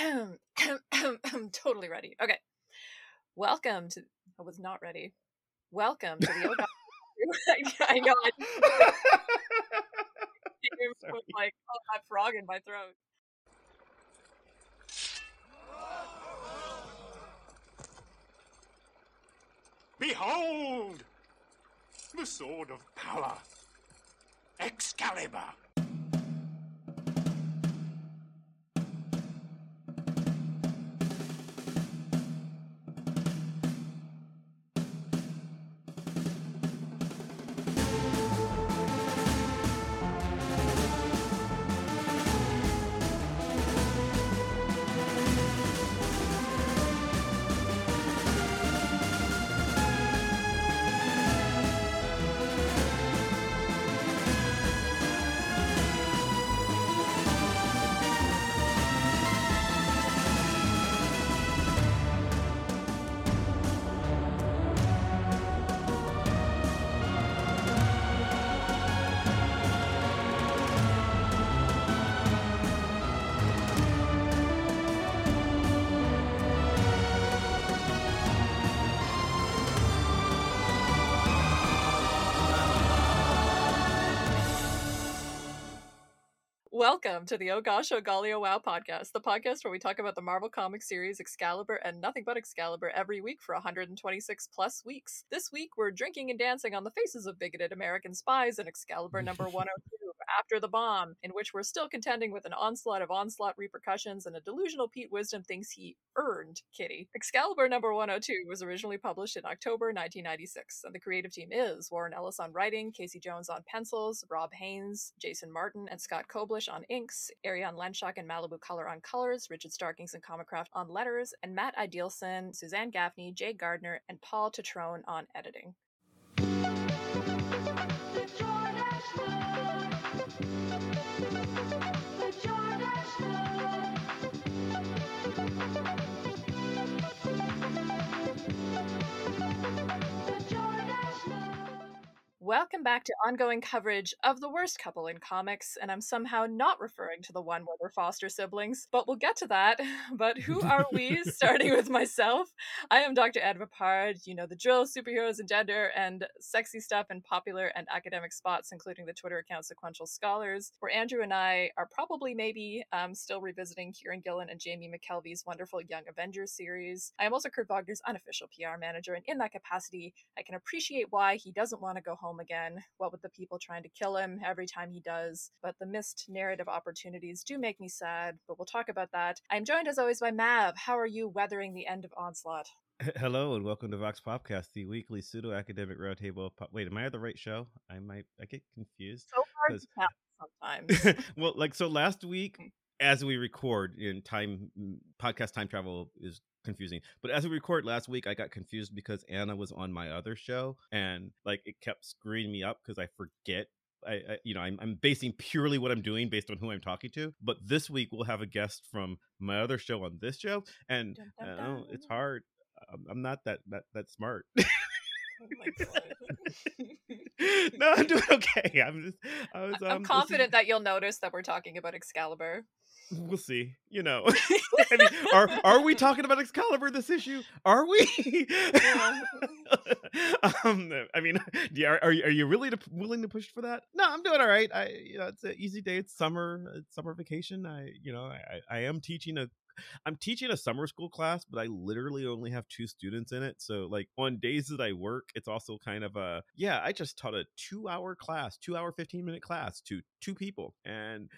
I'm totally ready. Okay. Welcome to. I was not ready. Welcome to the. I know. I with like oh, that frog in my throat. Behold! The sword of power! Excalibur! Welcome to the Oh Gosh Oh Golly Oh Wow podcast, the podcast where we talk about the Marvel comic series Excalibur and nothing but Excalibur every week for 126 plus weeks. This week, we're drinking and dancing on the faces of bigoted American spies in Excalibur number 102 after the bomb, in which we're still contending with an onslaught of onslaught repercussions and a delusional Pete Wisdom thinks he earned Kitty. Excalibur number 102 was originally published in October 1996, and the creative team is Warren Ellis on writing, Casey Jones on pencils, Rob Haynes, Jason Martin, and Scott Koblish on inks, Ariane Lenshoek and Malibu Color on colors, Richard Starkings and Comicraft on letters, and Matt Idelson, Suzanne Gaffney, Jay Gardner, and Paul Tutrone on editing. Thank you. Welcome back to ongoing coverage of the worst couple in comics, and I'm somehow not referring to the one where they're foster siblings, but we'll get to that. But who are we? Starting with myself, I am Dr. Anna Peppard. You know the drill, superheroes and gender, and sexy stuff in popular and academic spots, including the Twitter account Sequential Scholars, where Andrew and I are probably maybe um, still revisiting Kieron Gillen and Jamie McKelvie's wonderful Young Avengers series. I am also Kurt Wagner's unofficial PR manager, and in that capacity, I can appreciate why he doesn't want to go home home again, what with the people trying to kill him every time he does. But the missed narrative opportunities do make me sad, but we'll talk about that. I'm joined as always by Mav. How are you weathering the end of Onslaught? Hello and welcome to Vox Popcast, the weekly pseudo academic roundtable. Po- Wait, am I at the right show? I might I get confused. So hard to tell sometimes. well, like so last week, mm. As we record in time podcast time travel is confusing. But as we record last week, I got confused because Anna was on my other show, and like it kept screwing me up because I forget. I, I, you know I'm, I'm basing purely what I'm doing based on who I'm talking to. But this week we'll have a guest from my other show on this show, and. Uh, it's hard. I'm, I'm not that that that smart. Oh no, I'm doing okay. I'm just. I was. Um, I'm confident that you'll notice that we're talking about Excalibur we'll see. You know, I mean, are are we talking about Excalibur this issue? Are we? um, I mean, are, are you, are you really to, willing to push for that? No, I'm doing all right. I you know, it's an easy day. It's summer. It's summer vacation. I you know, I I am teaching a I'm teaching a summer school class, but I literally only have two students in it. So like on days that I work, it's also kind of a yeah, I just taught a 2-hour class, 2-hour 15-minute class to two people. And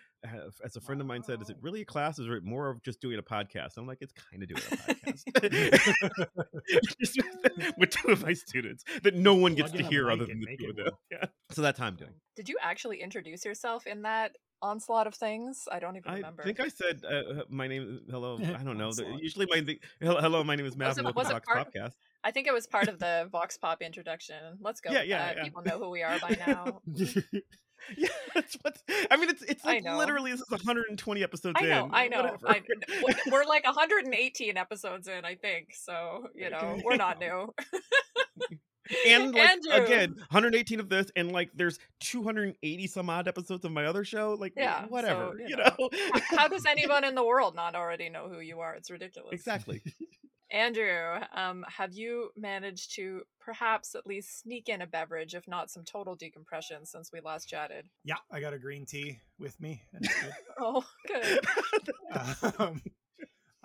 as a friend of mine said, is it really a class? Or is it more of just doing a podcast? I'm like, it's kind of doing a podcast with two of my students that no one gets to hear other than the two of them. Yeah. So that's how I'm doing. Did you actually introduce yourself in that onslaught of things? I don't even remember. I think I said uh, uh my name. Hello, I don't know. Usually my the, hello, my name is Matt from the Vox Popcast. I think it was part of the Vox Pop introduction. Let's go. Yeah, yeah, yeah, People know who we are by now. yeah, that's what I mean. It's it's like literally this is 120 episodes I know, in. I know. I, we're like 118 episodes in, I think. So you know, we're not new. and like Andrew. again 118 of this and like there's 280 some odd episodes of my other show like Yeah, whatever so, you you know. know, How does anyone in the world not already know who you are? It's ridiculous. exactly Andrew, um, have you managed to perhaps at least sneak in a beverage, if not some total decompression, since we last chatted? Yeah, I got a green tea with me. Good. Oh, good. um,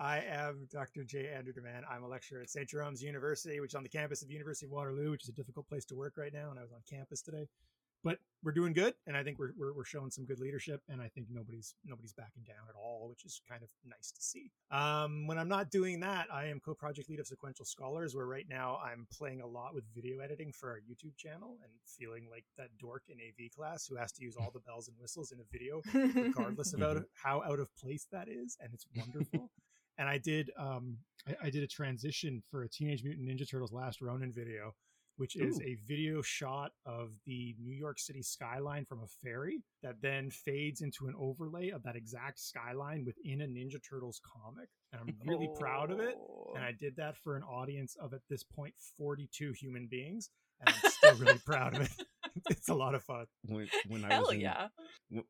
I am Dr. J. Andrew Deman. I'm a lecturer at St. Jerome's University, which is on the campus of University of Waterloo, which is a difficult place to work right now. And I was on campus today, but we're doing good, and I think we're, we're, we're showing some good leadership, and I think nobody's nobody's backing down at all, which is kind of nice to see. Um, when I'm not doing that, I am co-project lead of Sequential Scholars, where right now I'm playing a lot with video editing for our YouTube channel, and feeling like that dork in AV class who has to use all the bells and whistles in a video regardless of out, how out of place that is, and it's wonderful. and I did um, I, I did a transition for a Teenage Mutant Ninja Turtles Last Ronin video, which is Ooh. a video shot of the New York City skyline from a ferry that then fades into an overlay of that exact skyline within a Ninja Turtles comic. And I'm really proud of it. Oh. And I did that for an audience of at this point 42 human beings. And I'm still really proud of it. it's a lot of fun. when, when I was in, yeah.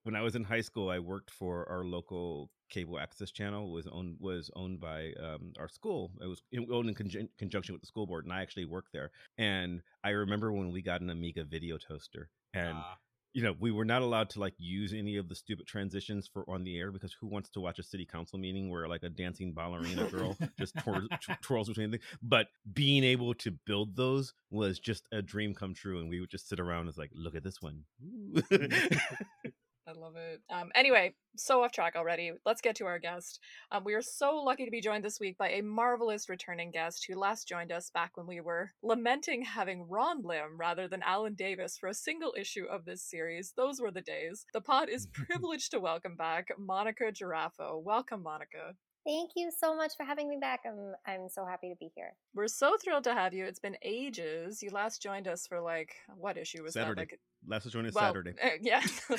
when I was in high school, I worked for our local cable access channel. was owned was owned by um, our school. It was owned in conjun- conjunction with the school board, and I actually worked there. And I remember when we got an Amiga video toaster, and Ah. You know we were not allowed to like use any of the stupid transitions for on the air because who wants to watch a city council meeting where like a dancing ballerina girl just twirls, tw- twirls between things? But being able to build those was just a dream come true, and we would just sit around and like, look at this one. Mm. Ooh." I love it. Um, anyway, so off track already. Let's get to our guest. Um, we are so lucky to be joined this week by a marvelous returning guest who last joined us back when we were lamenting having Ron Lim rather than Alan Davis for a single issue of this series. Those were the days. The pod is privileged to welcome back Monica Geraffo. Welcome, Monica. Thank you so much for having me back. I'm I'm so happy to be here. We're so thrilled to have you. It's been ages. You last joined us for like what issue was Saturday. that? Like Last joined us well, Saturday. uh, yeah.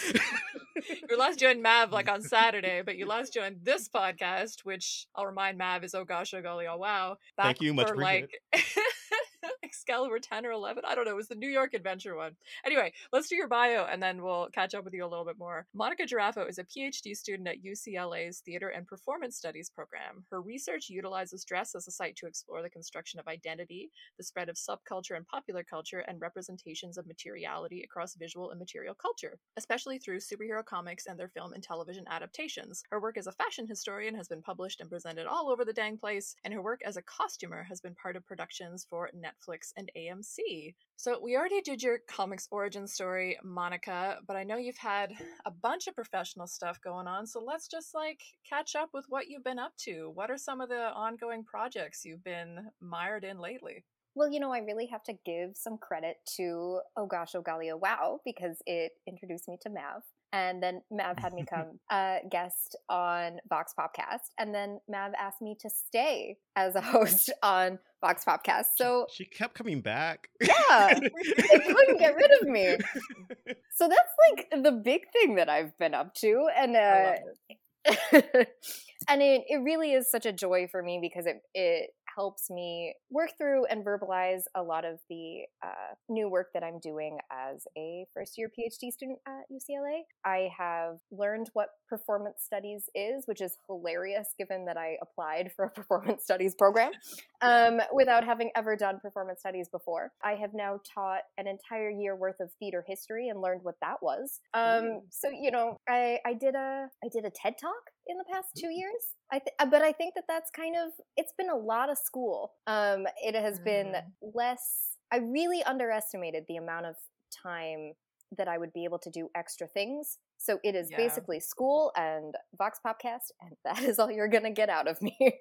you last joined Mav like on Saturday, but you last joined this podcast, which I'll remind Mav is oh gosh, oh golly, oh wow. Thank you, much for like Excalibur 10 or 11. I don't know. It was the New York Adventure one. Anyway, let's do your bio and then we'll catch up with you a little bit more. Monica Geraffo is a PhD student at UCLA's Theater and Performance Studies program. Her research utilizes dress as a site to explore the construction of identity, the spread of subculture and popular culture, and representations of materiality across visual and material culture, especially through superhero comics and their film and television adaptations. Her work as a fashion historian has been published and presented all over the dang place, and her work as a costumer has been part of productions for Netflix and AMC. So, we already did your comics origin story, Monica, but I know you've had a bunch of professional stuff going on, so let's just like catch up with what you've been up to. What are some of the ongoing projects you've been mired in lately? Well, you know, I really have to give some credit to Oh Gosh, Oh Golly, Oh Wow, because it introduced me to Mav. And then Mav had me come uh, guest on Vox Popcast. And then Mav asked me to stay as a host on Vox Popcast. So, she kept coming back. yeah, they couldn't get rid of me. So that's like the big thing that I've been up to. And uh, and it, it really is such a joy for me because it, it helps me work through and verbalize a lot of the uh, new work that I'm doing as a first year PhD student at UCLA. I have learned what performance studies is, which is hilarious given that I applied for a performance studies program um, without having ever done performance studies before. I have now taught an entire year worth of theater history and learned what that was. Um, so you know, I I did a I did a TED talk in the past two years. I th- uh, but I think that that's kind of it's been a lot of school. Um, it has been Mm. less. I really underestimated the amount of time that I would be able to do extra things. So it is Yeah. basically school and Vox Popcast, and that is all you're gonna get out of me.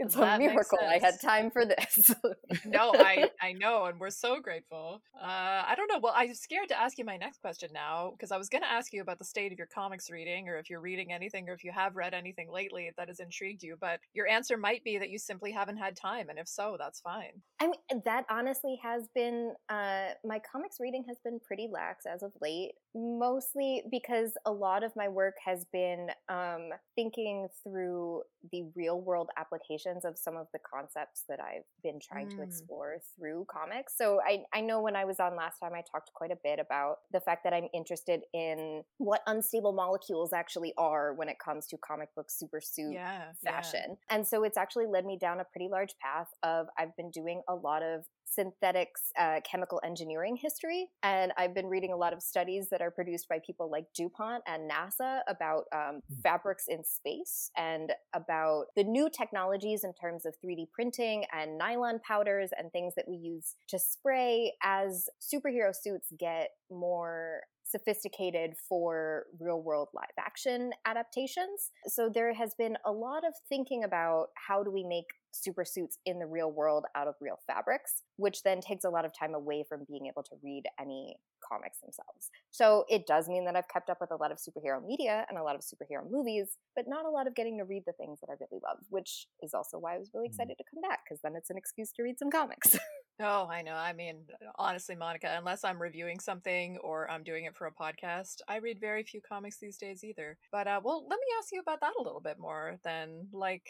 it's a That makes miracle I had time for this. no, I I know, and we're so grateful. Uh, I don't know. Well, I'm scared to ask you my next question now because I was going to ask you about the state of your comics reading, or if you're reading anything, or if you have read anything lately that has intrigued you. But your answer might be that you simply haven't had time, and if so, that's fine. I mean, that honestly has been uh, my comics reading has been pretty lax as of late. Mostly because a lot of my work has been um, thinking through the real world applications of some of the concepts that I've been trying mm. to explore through comics. So I, I know when I was on last time, I talked quite a bit about the fact that I'm interested in what unstable molecules actually are when it comes to comic book super suit yeah, fashion. Yeah. And so it's actually led me down a pretty large path of I've been doing a lot of synthetics uh, chemical engineering history. And I've been reading a lot of studies that are produced by people like DuPont and NASA about um, hmm. fabrics in space and about the new technologies in terms of 3D printing and nylon powders and things that we use to spray as superhero suits get more sophisticated for real world live action adaptations. So there has been a lot of thinking about how do we make super suits in the real world out of real fabrics, which then takes a lot of time away from being able to read any comics themselves. So it does mean that I've kept up with a lot of superhero media and a lot of superhero movies, but not a lot of getting to read the things that I really love, which is also why I was really mm. excited to come back because then it's an excuse to read some comics. Oh, I know. I mean, honestly, Monica, unless I'm reviewing something or I'm doing it for a podcast, I read very few comics these days either. But uh, well, let me ask you about that a little bit more then. Like,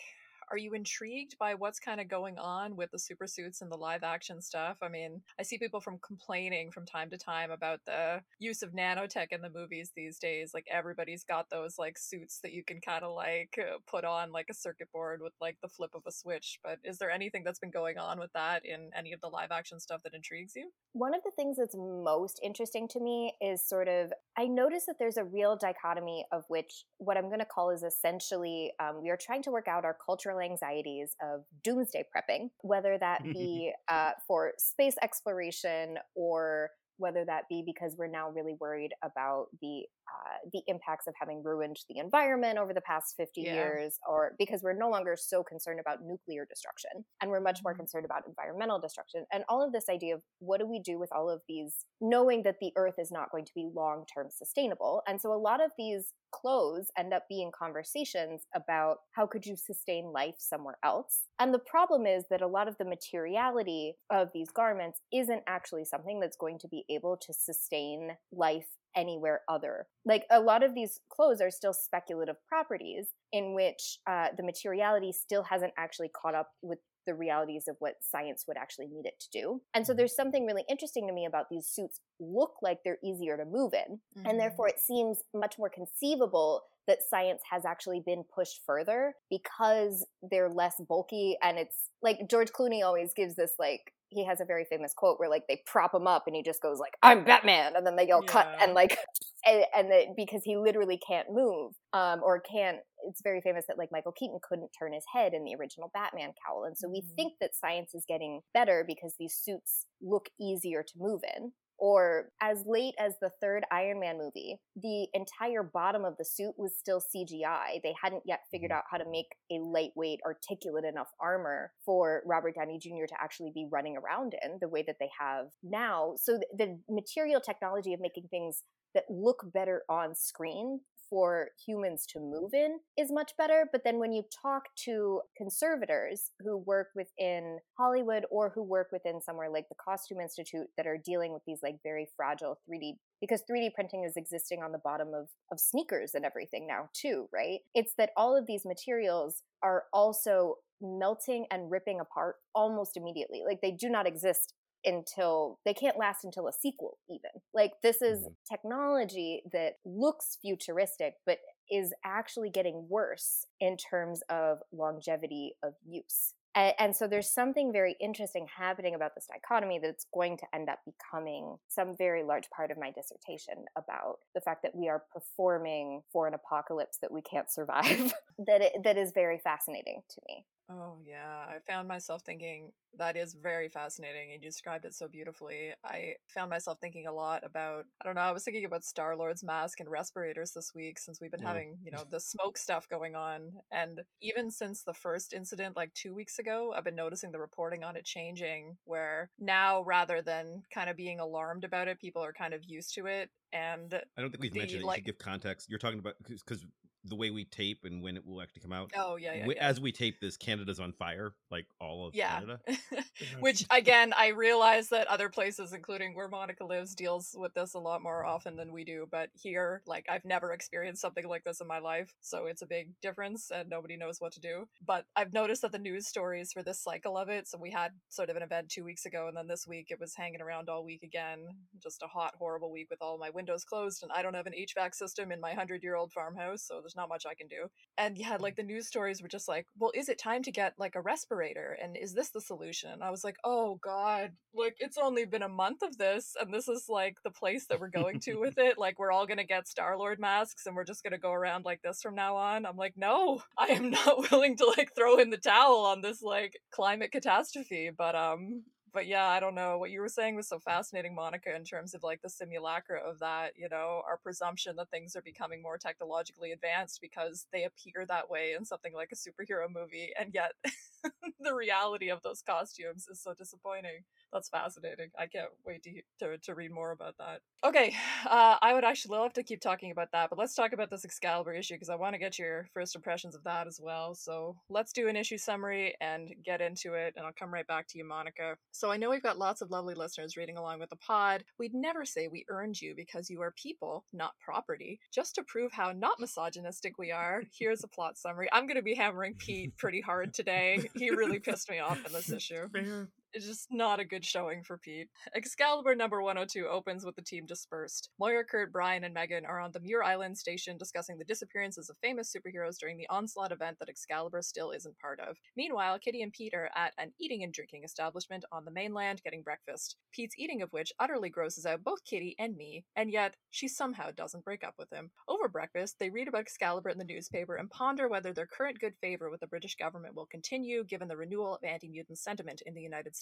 are you intrigued by what's kind of going on with the super suits and the live action stuff? I mean, I see people from complaining from time to time about the use of nanotech in the movies these days. Like everybody's got those like suits that you can kind of like uh, put on like a circuit board with like the flip of a switch. But is there anything that's been going on with that in any of the live action stuff that intrigues you? One of the things that's most interesting to me is sort of I notice that there's a real dichotomy of which what I'm going to call is essentially um, we are trying to work out our cultural anxieties of doomsday prepping, whether that be uh, for space exploration or whether that be because we're now really worried about the uh, the impacts of having ruined the environment over the past 50 yeah. years, or because we're no longer so concerned about nuclear destruction and we're much more mm-hmm. concerned about environmental destruction. And all of this idea of what do we do with all of these, knowing that the earth is not going to be long term sustainable. And so a lot of these clothes end up being conversations about how could you sustain life somewhere else. And the problem is that a lot of the materiality of these garments isn't actually something that's going to be able to sustain life anywhere other. Like a lot of these clothes are still speculative properties in which uh, the materiality still hasn't actually caught up with the realities of what science would actually need it to do. And so mm-hmm. there's something really interesting to me about these suits look like they're easier to move in. Mm-hmm. And therefore it seems much more conceivable that science has actually been pushed further because they're less bulky and it's like George Clooney always gives this like he has a very famous quote where like they prop him up and he just goes like i'm batman and then they yell yeah. cut and like and, and the, because he literally can't move um or can't it's very famous that like michael keaton couldn't turn his head in the original batman cowl and so we mm-hmm. think that science is getting better because these suits look easier to move in or as late as the third Iron Man movie, the entire bottom of the suit was still CGI. They hadn't yet figured mm-hmm. out how to make a lightweight, articulate enough armor for Robert Downey Jr. to actually be running around in the way that they have now. So the material technology of making things that look better on screen for humans to move in is much better. But then when you talk to conservators who work within Hollywood or who work within somewhere like the Costume Institute that are dealing with these like very fragile 3D because 3D printing is existing on the bottom of, of sneakers and everything now too, right? It's that all of these materials are also melting and ripping apart almost immediately. Like they do not exist until they can't last until a sequel even. Like this is mm-hmm. technology that looks futuristic but is actually getting worse in terms of longevity of use. And, and, so there's something very interesting happening about this dichotomy that's going to end up becoming some very large part of my dissertation about the fact that we are performing for an apocalypse that we can't survive that it, that is very fascinating to me Oh, yeah. I found myself thinking that is very fascinating. You described it so beautifully. I found myself thinking a lot about, I don't know, I was thinking about Star Lord's mask and respirators this week since we've been having, you know, the smoke stuff going on. And even since the first incident, like two weeks ago, I've been noticing the reporting on it changing, where now rather than kind of being alarmed about it, people are kind of used to it. And I don't think we've the, mentioned it. You like, should give context. You're talking about because the way we tape and when it will actually come out. Oh yeah, yeah, Wi- yeah. As we tape this, Canada's on fire, like all of yeah. Canada. Which again, I realize that other places, including where Monica lives, deals with this a lot more often than we do. But here, like, I've never experienced something like this in my life, so it's a big difference, and nobody knows what to do. But I've noticed that the news stories for this cycle of it. So we had sort of an event two weeks ago, and then this week it was hanging around all week again. Just a hot, horrible week with all my windows closed, and I don't have an HVAC system in my hundred-year-old farmhouse, so there's not much I can do. And yeah, like the news stories were just like, well, is it time to get like a respirator? And is this the solution? And I was like, oh God, like it's only been a month of this, and this is like the place that we're going to with it. Like we're all gonna get Star Lord masks and we're just gonna go around like this from now on. I'm like, no, I am not willing to like throw in the towel on this like climate catastrophe. But um but yeah, I don't know. What you were saying was so fascinating, Monica, in terms of like the simulacra of that, you know, our presumption that things are becoming more technologically advanced because they appear that way in something like a superhero movie, and yet the reality of those costumes is so disappointing. That's fascinating. I can't wait to to, to read more about that. Okay, uh, I would actually love to keep talking about that, but let's talk about this Excalibur issue because I want to get your first impressions of that as well. So let's do an issue summary and get into it, and I'll come right back to you, Monica. So I know we've got lots of lovely listeners reading along with the pod. We'd never say we earned you because you are people, not property. Just to prove how not misogynistic we are, here's a plot summary. I'm going to be hammering Pete pretty hard today. He really pissed me off in this issue. Fair. It's just not a good showing for Pete. Excalibur number 102 opens with the team dispersed. Moira, Kurt, Brian, and Megan are on the Muir Island station discussing the disappearances of famous superheroes during the Onslaught event that Excalibur still isn't part of. Meanwhile, Kitty and Pete are at an eating and drinking establishment on the mainland getting breakfast. Pete's eating of which utterly grosses out both Kitty and me, and yet she somehow doesn't break up with him. Over breakfast, they read about Excalibur in the newspaper and ponder whether their current good favor with the British government will continue given the renewal of anti mutant sentiment in the United States.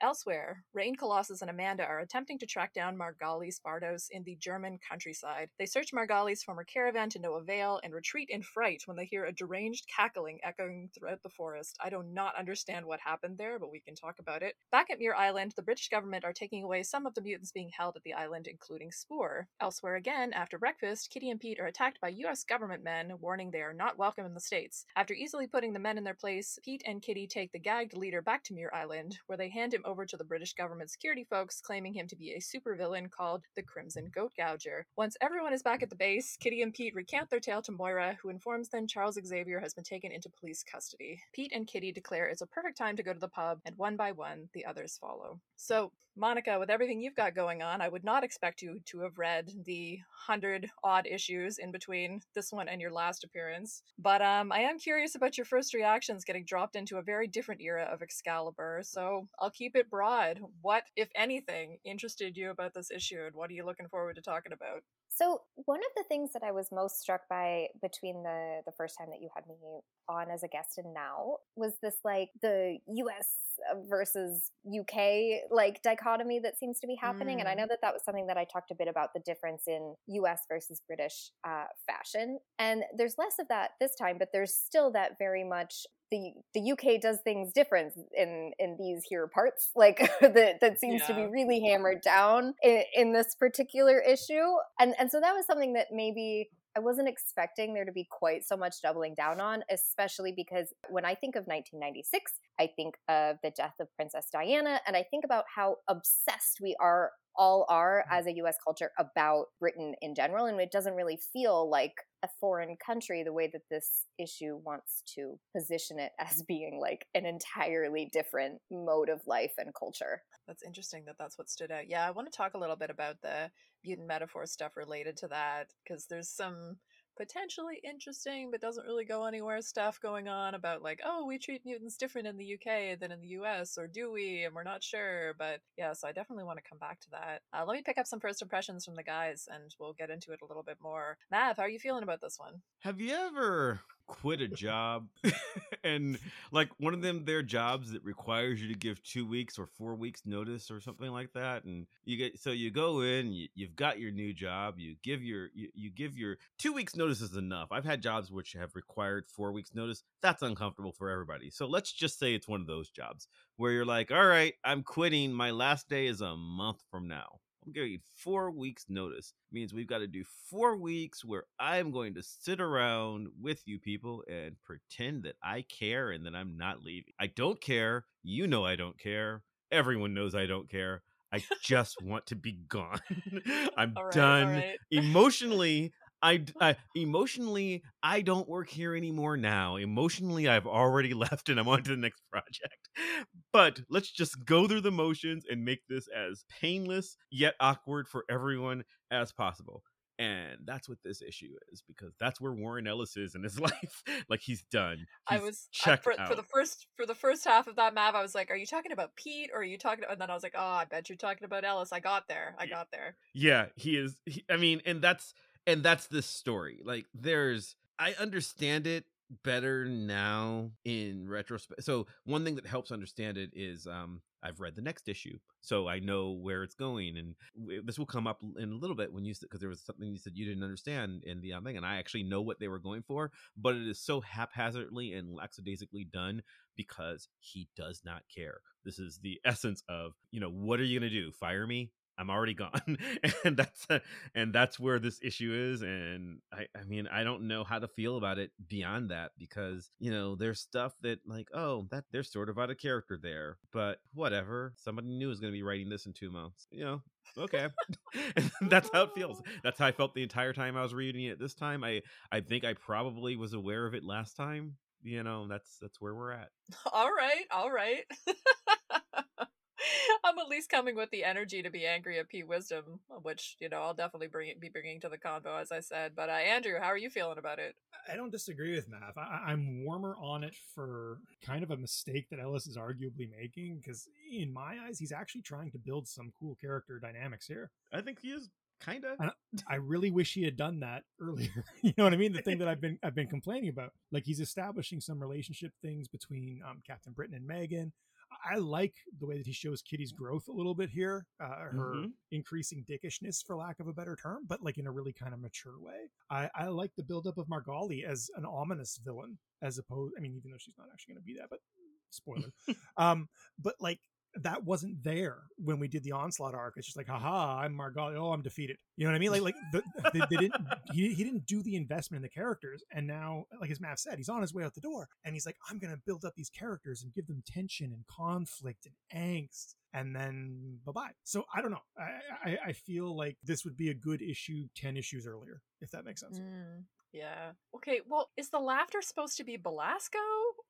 Elsewhere, Rain, Colossus, and Amanda are attempting to track down Margali Szardos in the German countryside. They search Margali's former caravan to no avail and retreat in fright when they hear a deranged cackling echoing throughout the forest. I do not understand what happened there, but we can talk about it. Back at Muir Island, the British government are taking away some of the mutants being held at the island, including Spore. Elsewhere again, after breakfast, Kitty and Pete are attacked by US government men, warning they are not welcome in the States. After easily putting the men in their place, Pete and Kitty take the gagged leader back to Muir Island, where they hand him over to the British government security folks, claiming him to be a supervillain called the Crimson Goat Gouger. Once everyone is back at the base, Kitty and Pete recount their tale to Moira, who informs them Charles Xavier has been taken into police custody. Pete and Kitty declare it's a perfect time to go to the pub, and one by one, the others follow. So, Monica, with everything you've got going on, I would not expect you to have read the hundred odd issues in between this one and your last appearance. But um, I am curious about your first reactions getting dropped into a very different era of Excalibur. So I'll keep it broad. What, if anything, interested you about this issue, and what are you looking forward to talking about? So one of the things that I was most struck by between the the first time that you had me on as a guest and now was this like the US versus UK like dichotomy that seems to be happening and I Mm. know that that was something that I talked a bit about the difference in US versus British uh, fashion and there's less of that this time but there's still that very much the the UK does things different in in these here parts like that that seems to be really hammered down in, in this particular issue. And and so that was something that maybe I wasn't expecting there to be quite so much doubling down on, especially because when I think of 1996, I think of the death of Princess Diana, and I think about how obsessed we are all are mm-hmm. as a US culture about Britain in general, and it doesn't really feel like a foreign country the way that this issue wants to position it as being like an entirely different mode of life and culture. That's interesting that that's what stood out. Yeah, I want to talk a little bit about the mutant metaphor stuff related to that because there's some potentially interesting but doesn't really go anywhere stuff going on about like oh we treat mutants different in the uk than in the us or do we? And we're not sure. But yeah so i definitely want to come back to that. Uh, let me pick up some first impressions from the guys and we'll get into it a little bit more. Mav how are you feeling about this one? Have you ever quit a job and like one of them their jobs that requires you to give two weeks or four weeks notice or something like that and you get so you go in you, you've got your new job you give your you, you give your two weeks notice is enough. I've had jobs which have required four weeks notice. That's uncomfortable for everybody. So let's just say it's one of those jobs where you're like all right i'm quitting. My last day is a month from now I'm giving you four weeks notice. Means we've got to do four weeks where I'm going to sit around with you people and pretend that I care and that I'm not leaving. I don't care. You know I don't care. Everyone knows I don't care. I just want to be gone. I'm right, done right. emotionally. I, I- emotionally I don't work here anymore now. Emotionally I've already left and I'm on to the next project. But let's just go through the motions and make this as painless yet awkward for everyone as possible. And that's what this issue is because that's where Warren Ellis is in his life. like he's done. I He's was I- checked for, out. for the first for the first half of that Mav. I was like, "Are you talking about Pete or are you talking?" And then I was like, "Oh, I bet you're talking about Ellis." I got there. I got there. Yeah, he is. He, I mean, and that's and that's this story. Like, there's I understand it better now in retrospect. So one thing that helps understand it is um I've read the next issue, so I know where it's going, and this will come up in a little bit when you because there was something you said you didn't understand in the um, thing, and I actually know what they were going for, but it is so haphazardly and lackadaisically done because he does not care. This is the essence of you know what are you gonna do? Fire me? I'm already gone, and that's uh, and that's where this issue is. And I, I mean, I don't know how to feel about it beyond that because you know there's stuff that like, oh, that they're sort of out of character there, but whatever. Somebody new is going to be writing this in two months, you know. Okay, and that's how it feels. That's how I felt the entire time I was reading it. This time, I I think I probably was aware of it last time. You know, that's that's where we're at. All right, all right. I'm at least coming with the energy to be angry at Pete Wisdom, which you know I'll definitely bring be bringing to the convo as I said. But uh, Andrew, how are you feeling about it? I don't disagree with Mav. I, I'm warmer on it for kind of a mistake that Ellis is arguably making because, in my eyes, he's actually trying to build some cool character dynamics here. I think he is kind of. I- I really wish he had done that earlier. you know what I mean? The thing that I've been I've been complaining about, like he's establishing some relationship things between um, Captain Britain and Megan. I like the way that he shows Kitty's growth a little bit here, uh, her Mhm. increasing dickishness, for lack of a better term, but like in a really kind of mature way. I, I like the buildup of Margali as an ominous villain, as opposed. I mean, even though she's not actually going to be that, but spoiler. um, but like that wasn't there when we did the onslaught arc. It's just like, haha, I'm Margali. Oh, I'm defeated. You know what I mean? Like, like the, they, they didn't. He, he didn't do the investment in the characters, and now, like as Mav said, he's on his way out the door, and he's like, I'm gonna build up these characters and give them tension and conflict and angst, and then bye bye. So I don't know. I, I I feel like this would be a good issue ten issues earlier, if that makes sense. Mm, yeah. Okay. Well, is the laughter supposed to be Belasco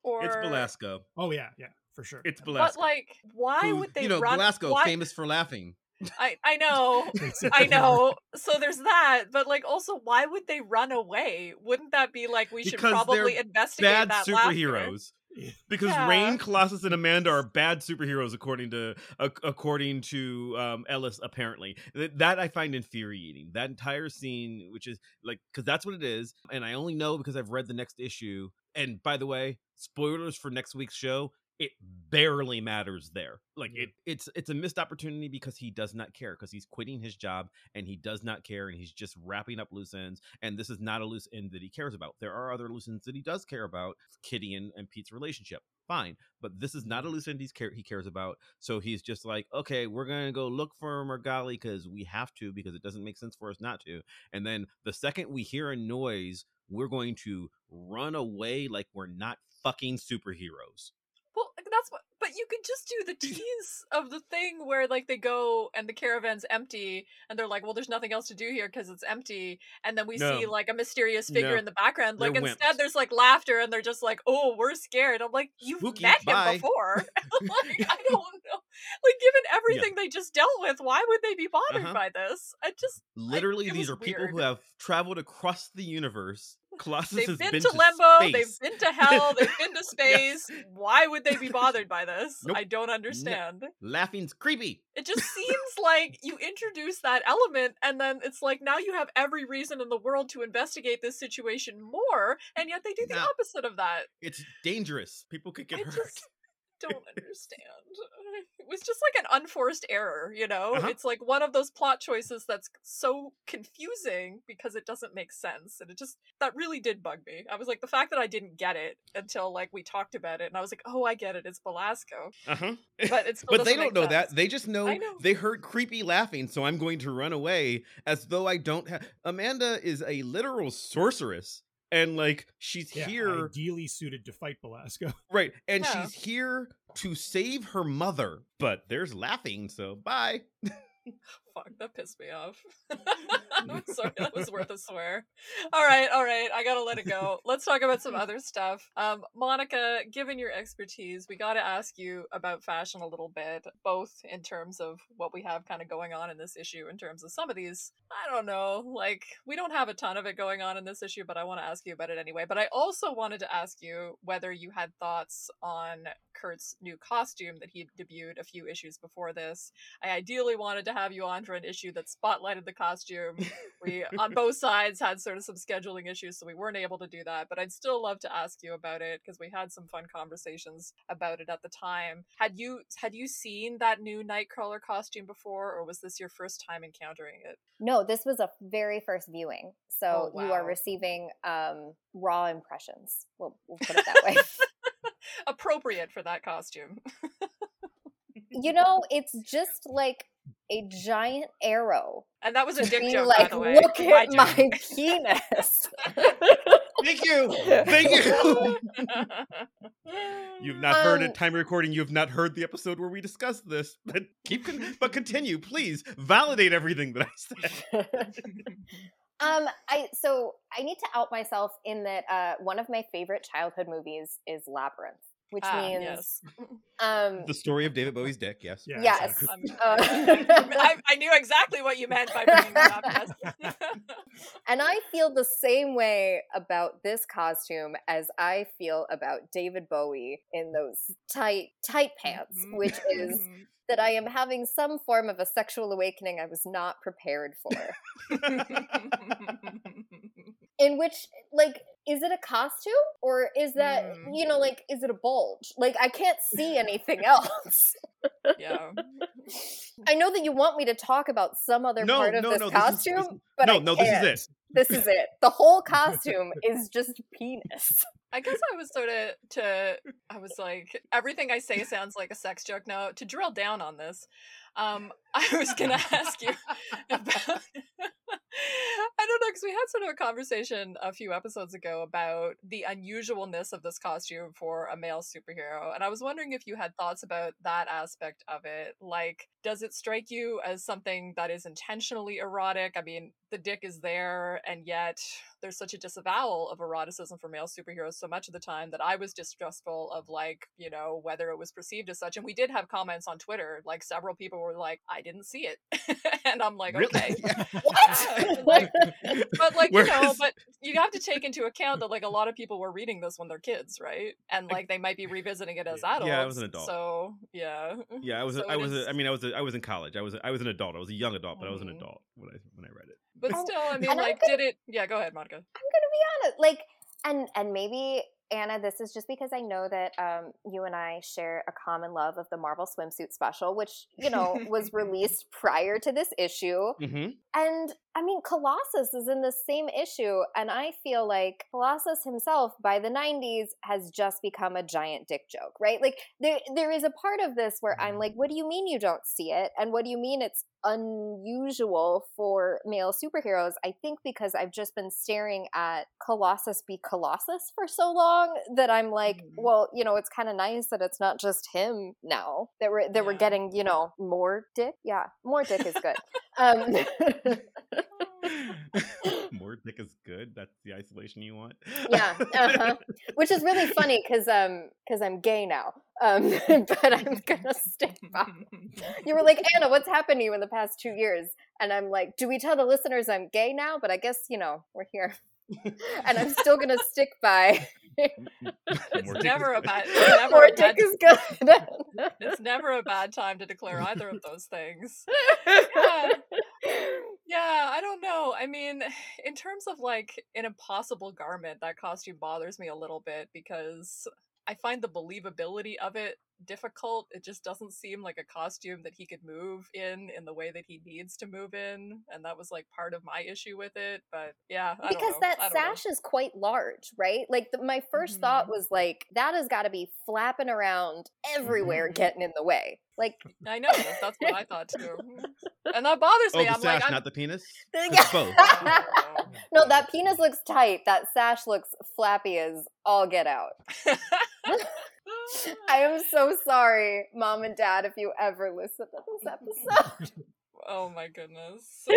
or It's Belasco? Oh yeah, yeah, for sure. It's Belasco. But like, why who, would they you know, run? Belasco, why- famous for laughing. I I know. I know. So there's that, but like also why would they run away? Wouldn't that be like we should Because probably investigate Bad that superheroes. Yeah. Because Yeah. Rain, Colossus, and Amanda are bad superheroes, according to ac- according to um, Ellis. Apparently, Th- that I find infuriating. That entire scene, which is like, because that's what it is, and I only know because I've read the next issue. And by the way, spoilers for next week's show. It barely matters there. Like it, it's it's a missed opportunity because he does not care because he's quitting his job and he does not care and he's just wrapping up loose ends. And this is not a loose end that he cares about. There are other loose ends that he does care about, Kitty and, and Pete's relationship. Fine, but this is not a loose end he's care- he cares about. So he's just like, okay, we're gonna go look for Margali because we have to because it doesn't make sense for us not to. And then the second we hear a noise, we're going to run away like we're not fucking superheroes. That's what. But you could just do the tease of the thing where like they go and the caravan's empty, and they're like, "Well, there's nothing else to do here because it's empty." And then we see like a mysterious figure No. in the background. They're Like instead, wimps. there's like laughter, and they're just like, "Oh, we're scared." I'm like, "You've Spooky, met him bye." before." like I don't know. Like given everything they just dealt with, why would they be bothered Uh-huh. by this? I just Literally, it these are people who have traveled across the universe. Colossus they've has been, been to limbo, space. they've been to hell, they've been to space. Why would they be bothered by this? Nope. I don't understand. Laughing's creepy. It just seems like you introduce that element, and then it's like now you have every reason in the world to investigate this situation more, and yet they do the Now- opposite of that. It's dangerous. People could get I hurt. just- don't understand. It was just like an unforced error, you know? Uh-huh. It's like one of those plot choices that's so confusing because it doesn't make sense. And it just, that really did bug me. I was like, the fact that I didn't get it until like we talked about it, and I was like, oh, I get it. It's Belasco. Uh-huh. But it's but they don't know that. They just know, know. they heard creepy laughing, so I'm going to run away as though I don't have. Amanda is a literal sorceress, and like she's Yeah, here, ideally suited to fight Belasco. right? And Yeah. she's here to save her mother. But there's laughing, so bye. Fuck, that pissed me off. I'm sorry, that was worth a swear. All right, all right, I gotta let it go. Let's talk about some other stuff. Um, Monica, given your expertise, we gotta ask you about fashion a little bit, both in terms of what we have kind of going on in this issue, in terms of some of these, I don't know, like, we don't have a ton of it going on in this issue, but I wanna ask you about it anyway. But I also wanted to ask you whether you had thoughts on Kurt's new costume that he debuted a few issues before this. I ideally wanted to have you on for an issue that spotlighted the costume. We, on both sides, had sort of some scheduling issues, so we weren't able to do that. But I'd still love to ask you about it because we had some fun conversations about it at the time. Had you had you seen that new Nightcrawler costume before, or was this your first time encountering it? No, this was a very first viewing. So Oh, you are receiving um, raw impressions. We'll, we'll put it that way. Appropriate for that costume. you know, it's just like a giant arrow. And that was a dick be joke, like, by the way. look at My my penis. Thank you, thank you. You've not heard Um, it. Time recording. You have not heard the episode where we discussed this. But keep, con- but continue, please. Validate everything that I said. um, I so I need to out myself in that uh, one of my favorite childhood movies is Labyrinth, which Ah, means yes. um, The story of David Bowie's dick. Yes. Yeah, yes. exactly. I'm- Uh, I, I knew exactly what you meant by bringing that up. Yes. And I feel the same way about this costume as I feel about David Bowie in those tight, tight pants, Mhm. which is Mhm. that I am having some form of a sexual awakening I was not prepared for. In which, like, is it a costume or is that, Mm. you know, like, is it a bulge? Like, I can't see anything else. yeah. I know that you want me to talk about some other No, part of no, this no, this is- costume, this but no, I no, this can't. is it. This is it. The whole costume is just penis. I guess I was sort of to I was like everything I say sounds like a sex joke. Now to drill down on this, um, I was gonna ask you about. I don't know because we had sort of a conversation a few episodes ago about the unusualness of this costume for a male superhero, and I was wondering if you had thoughts about that aspect of it. Like, does it strike you as something that is intentionally erotic? I mean, the dick is there, and yet there's such a disavowal of eroticism for male superheroes so much of the time that I was distrustful of like, you know, whether it was perceived as such. And we did have comments on Twitter, like several people were like, I didn't see it. and I'm like, Really? okay. What? Like, but like, you know, Whereas- but you have to take into account that like a lot of people were reading this when they're kids, right? And like they might be revisiting it as adults. Yeah. I was an adult. So yeah. Yeah, I was. So I was. is- I mean, I was. I was in college. I was. I was an adult. I was a young adult, but I was an Mhm. adult when I when I read it. But still, I mean, and I'm like, did it? Yeah, go ahead, Monica. I'm gonna be honest, like, and and maybe Anna, this is just because I know that um, you and I share a common love of the Marvel swimsuit special, which you know was released prior to this issue, Mm-hmm. and I mean, Colossus is in the same issue, and I feel like Colossus himself by the '90s has just become a giant dick joke, right? Like there there is a part of this where I'm like, what do you mean you don't see it, and what do you mean it's unusual for male superheroes? I think because I've just been staring at Colossus be Colossus for so long that I'm like, Mhm. well, you know, it's kind of nice that it's not just him now that we're that we're getting, you know, more dick. Yeah, more dick is good. Um, More dick is good. That's the isolation you want. yeah, uh-huh. which is really funny because um because I'm gay now. Um, but I'm gonna stick by. You were like Anna, what's happened to you in the past two years? And I'm like, do we tell the listeners I'm gay now? But I guess you know we're here, and I'm still gonna stick by. It's More dick is never a bad. It's never More a bad. dick is good. It's never a bad time to declare either of those things. Yeah. Yeah, I don't know. I mean, in terms of like an impossible garment, that costume bothers me a little bit because I find the believability of it difficult. It just doesn't seem like a costume that he could move in in the way that he needs to move in, and that was like part of my issue with it. But yeah, I don't because know. that I don't know. sash is quite large, right? Like the, my 1st thought Mhm. was like that has got to be flapping around everywhere, Mhm. getting in the way. Like I know that's what I thought too, and that bothers Oh, me. the I'm sash, like, I'm, not the penis. Yeah. It's both. Oh. no, that penis looks tight. That sash looks flappy as all get out. I am so sorry, mom and dad, if you ever listen to this episode. Oh my goodness.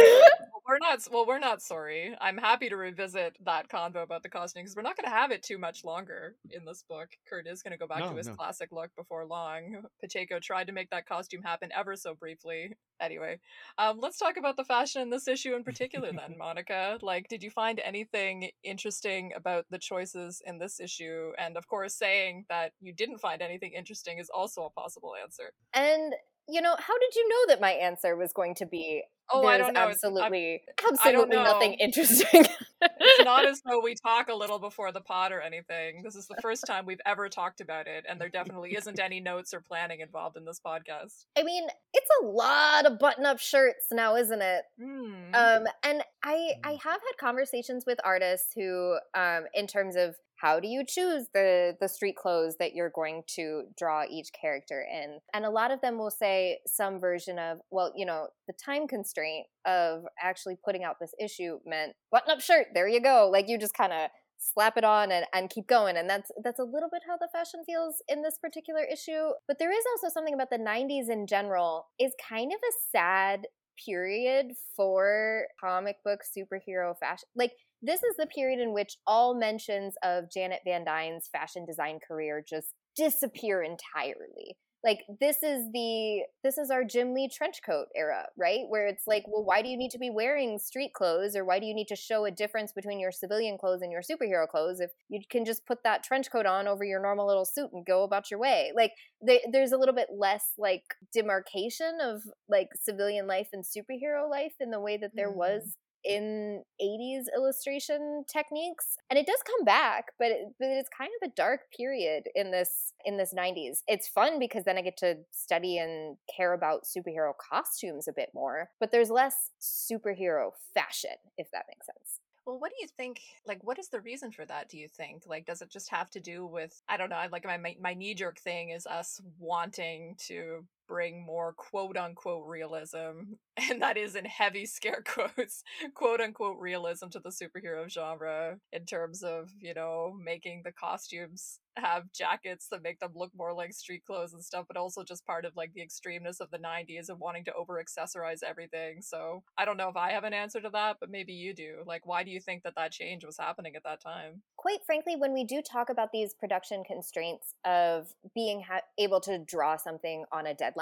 We're not well, we're not sorry. I'm happy to revisit that convo about the costume because we're not going to have it too much longer in this book. Kurt is going to go back No, to his no. classic look before long. Pacheco tried to make that costume happen ever so briefly. Anyway, um, let's talk about the fashion in this issue in particular then, Monica. Like, did you find anything interesting about the choices in this issue? And of course, saying that you didn't find anything interesting is also a possible answer. and you know, how did you know that my answer was going to be Oh, I don't know. Absolutely I absolutely nothing interesting. it's not as though we talk a little before the pod or anything. This is the first time we've ever talked about it, and there definitely isn't any notes or planning involved in this podcast. I mean, it's a lot of button-up shirts now, isn't it? Hmm. Um, and I I have had conversations with artists who, um, in terms of how do you choose the the street clothes that you're going to draw each character in, and a lot of them will say some version of, well, you know, the time constraint of actually putting out this issue meant button up shirt. There you go. Like you just kind of slap it on and, and keep going and that's that's a little bit how the fashion feels in this particular issue but there is also something about the 90s in general is kind of a sad period for comic book superhero fashion. Like, this is the period in which all mentions of Janet Van Dyne's fashion design career just disappear entirely. Like this is the this is our Jim Lee trench coat era, right? Where it's like, well, why do you need to be wearing street clothes or why do you need to show a difference between your civilian clothes and your superhero clothes if you can just put that trench coat on over your normal little suit and go about your way? Like they, there's a little bit less like demarcation of like civilian life and superhero life in the way that there Mhm. was in 80s illustration techniques and it does come back but, it, but it's kind of a dark period in this in this 90s it's fun because then i get to study and care about superhero costumes a bit more but there's less superhero fashion if that makes sense Well, what do you think? Like, what is the reason for that? Do you think? Like, does it just have to do with I don't know? Like my, my knee jerk thing is us wanting to bring more quote unquote realism, and that is in heavy scare quotes, quote unquote realism to the superhero genre in terms of you know making the costumes have jackets that make them look more like street clothes and stuff, but also just part of like the extremeness of the 90s and wanting to over accessorize everything. So I don't know if I have an answer to that, but maybe you do. Like, why do you think that that change was happening at that time? quite frankly when we do talk about these production constraints of being ha- able to draw something on a deadline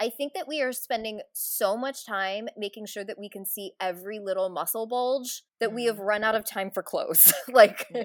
I think that we are spending so much time making sure that we can see every little muscle bulge that we have run out of time for clothes. like Yeah.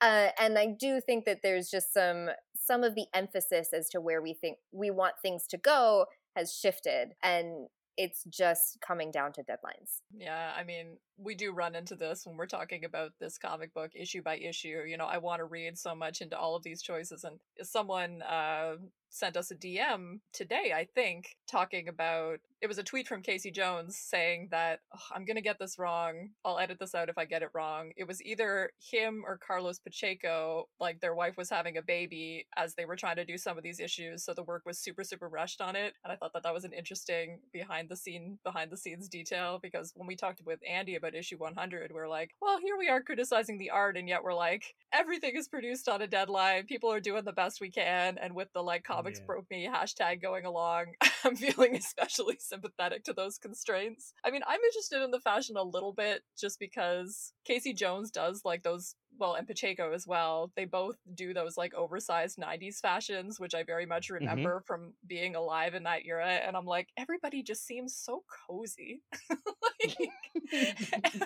uh, and I do think that there's just some some of the emphasis as to where we think we want things to go has shifted and it's just coming down to deadlines. Yeah, I mean, we do run into this when we're talking about this comic book issue by issue. You know, I want to read so much into all of these choices, and someone uh, sent us a DM today, I think, talking about it was a tweet from Casey Jones saying that "Ugh, I'm gonna get this wrong. I'll edit this out if I get it wrong. It was either him or Carlos Pacheco, like their wife was having a baby as they were trying to do some of these issues, so the work was super super rushed on it, and I thought that that was an interesting behind the scene behind the scenes detail because when we talked with Andy about issue 100, we're like, well, here we are criticizing the art, and yet we're like, everything is produced on a deadline. People are doing the best we can, and with the like comics Yeah. broke me hashtag going along, I'm feeling especially sympathetic to those constraints. I mean, I'm interested in the fashion a little bit just because Casey Jones does like those well, and Pacheco as well. They both do those like oversized 90s fashions, which I very much mm-hmm. remember from being alive in that era. And I'm like, everybody just seems so cozy. like,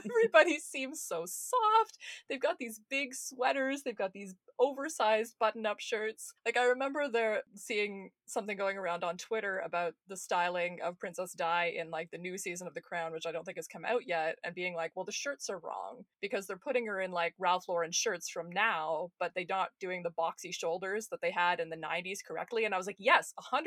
everybody seems so soft. They've got these big sweaters, they've got these oversized button up shirts. Like, I remember there seeing something going around on Twitter about the styling of Princess Di in like the new season of The Crown, which I don't think has come out yet, and being like, well, the shirts are wrong because they're putting her in like Ralph Lauren in shirts from now, but they're not doing the boxy shoulders that they had in the 90s correctly. And I was like, yes, 100%,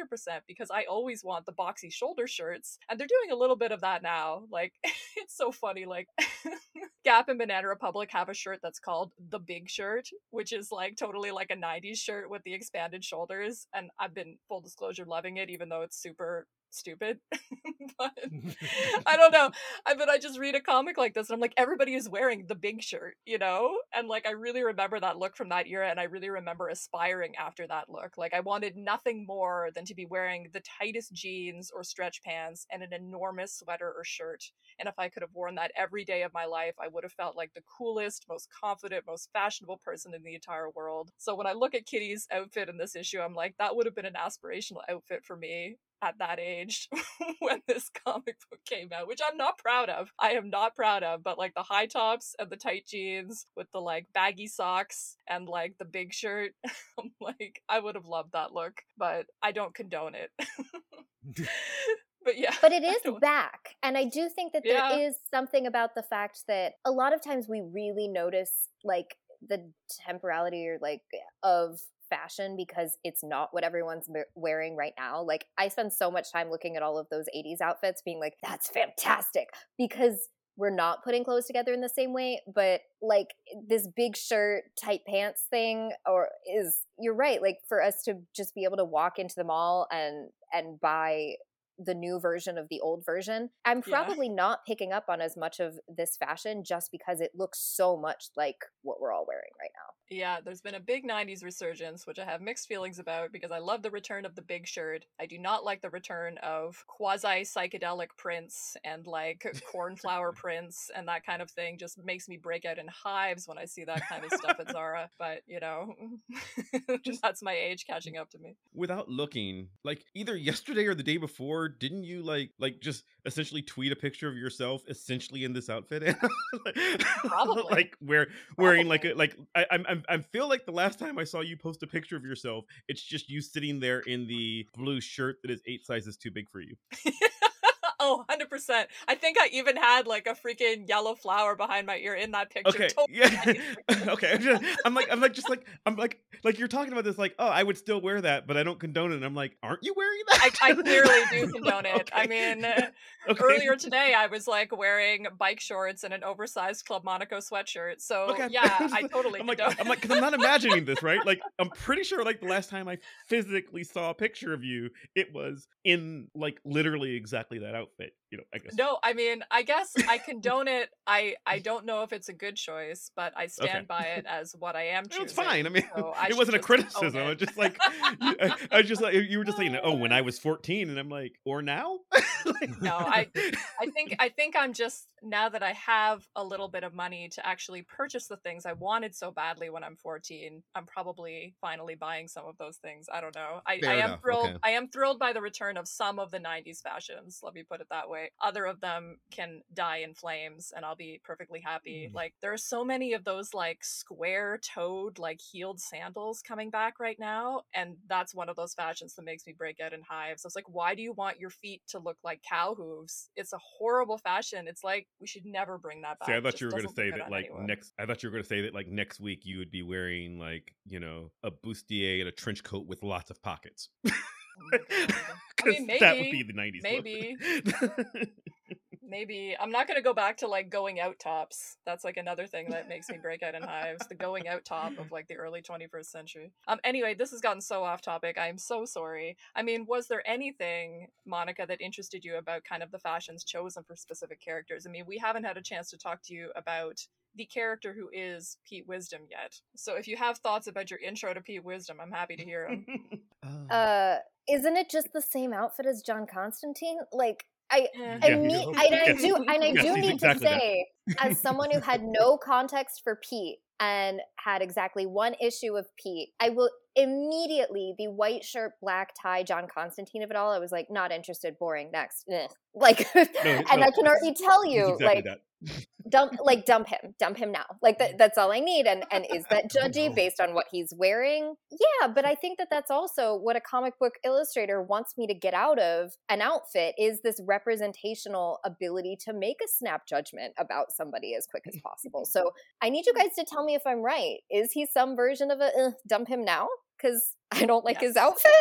because I always want the boxy shoulder shirts. And they're doing a little bit of that now. Like, it's so funny. Like, Gap and Banana Republic have a shirt that's called the Big Shirt, which is like totally like a 90s shirt with the expanded shoulders. And I've been, full disclosure, loving it, even though it's super stupid. but I don't know. I but I just read a comic like this and I'm like, everybody is wearing the big shirt, you know? And like I really remember that look from that era and I really remember aspiring after that look. Like I wanted nothing more than to be wearing the tightest jeans or stretch pants and an enormous sweater or shirt. And if I could have worn that every day of my life, I would have felt like the coolest, most confident, most fashionable person in the entire world. So when I look at Kitty's outfit in this issue, I'm like, that would have been an aspirational outfit for me at that age when this comic book came out, which I'm not proud of. I am not proud of, but like the high tops and the tight jeans with the like baggy socks and like the big shirt, I'm like, I would have loved that look, but I don't condone it. but yeah. But it is back. And I do think that there Yeah. is something about the fact that a lot of times we really notice like the temporality or like of fashion because it's not what everyone's wearing right now. Like I spend so much time looking at all of those 80s outfits being like that's fantastic because we're not putting clothes together in the same way, but like this big shirt, tight pants thing or is you're right, like for us to just be able to walk into the mall and and buy the new version of the old version. I'm Yeah. probably not picking up on as much of this fashion just because it looks so much like what we're all wearing right now. Yeah, there's been a big 90s resurgence, which I have mixed feelings about because I love the return of the big shirt. I do not like the return of quasi psychedelic prints and like cornflower prints and that kind of thing. Just makes me break out in hives when I see that kind of stuff at Zara. But, you know, just that's my age catching up to me. without looking like either yesterday or the day before didn't you like like just essentially tweet a picture of yourself essentially in this outfit Probably. like where, where wearing like a like I, I'm I'm- I feel like the last time I saw you post a picture of yourself it's just you sitting there in the blue shirt that is eight sizes too big for you oh, 100%. I think I even had like a freaking yellow flower behind my ear in that picture. okay Totally yeah okay I'm, like i'm like just like i'm like like you're talking about this like oh i would still wear that but i don't condone it and i'm like aren't you wearing that I, I clearly do condone it. I mean, Okay. earlier today I was like wearing bike shorts and an oversized Club Monaco sweatshirt. So Okay. yeah, I totally I'm like, condone I'm like, because I'm not imagining this, right? Like, I'm pretty sure, like, the last time I physically saw a picture of you, it was in like literally exactly that outfit it you know, I guess. No, I mean, I guess I condone it. I I don't know if it's a good choice, but I stand Okay. by it as what I am choosing. It's fine. I mean, so I it wasn't a criticism. it. It's just like you- I, I was just like you were just saying, oh, when I was 14, and I'm like, or now? Like- No, I- I think I think I'm just now that I have a little bit of money to actually purchase the things I wanted so badly when I'm 14. I'm probably finally buying some of those things. I don't know. I, I am enough, thrilled. okay. I am thrilled by the return of some of the 90s fashions. Let me put it that way. Other of them can die in flames, and I'll be perfectly happy. Mm. Like there are so many of those like square-toed, like heeled sandals coming back right now, and that's one of those fashions that makes me break out in hives. I was like, why do you want your feet to look like cow hooves? It's a horrible fashion. It's like we should never bring that back. See, I thought you were going to say that like anyone. next. I thought you were going to say that like next week you would be wearing like you know a bustier and a trench coat with lots of pockets. Oh my God. I 'Cause mean, that would be the 90s. maybe. Maybe I'm not gonna go back to like going out tops. That's like another thing that makes me break out in hives. The going out top of like the early 21st century. Um. Anyway, this has gotten so off topic. I'm so sorry. I mean, was there anything, Monica, that interested you about kind of the fashions chosen for specific characters? I mean, we haven't had a chance to talk to you about the character who is Pete Wisdom yet. So if you have thoughts about your intro to Pete Wisdom, I'm happy to hear them. Oh. Uh, isn't it just the same outfit as John Constantine? Like, I, Eh. I Yeah. mean, and I Yes. do, and I Yes, do need exactly to that. say, as someone who had no context for Pete and had exactly one issue of Pete, I will immediately the white shirt, black tie, John Constantine of it all. I was like, not interested, boring. Next, Ugh. like, No, and no, I can already tell you, exactly like, dump like dump him dump him now like that, that's all i need and and is that judgy based on what he's wearing yeah but i think that that's also what a comic book illustrator wants me to get out of an outfit is this representational ability to make a snap judgment about somebody as quick as possible so i need you guys to tell me me if I'm right. Is he some version of a uh, dump him now? Because I don't like his outfit.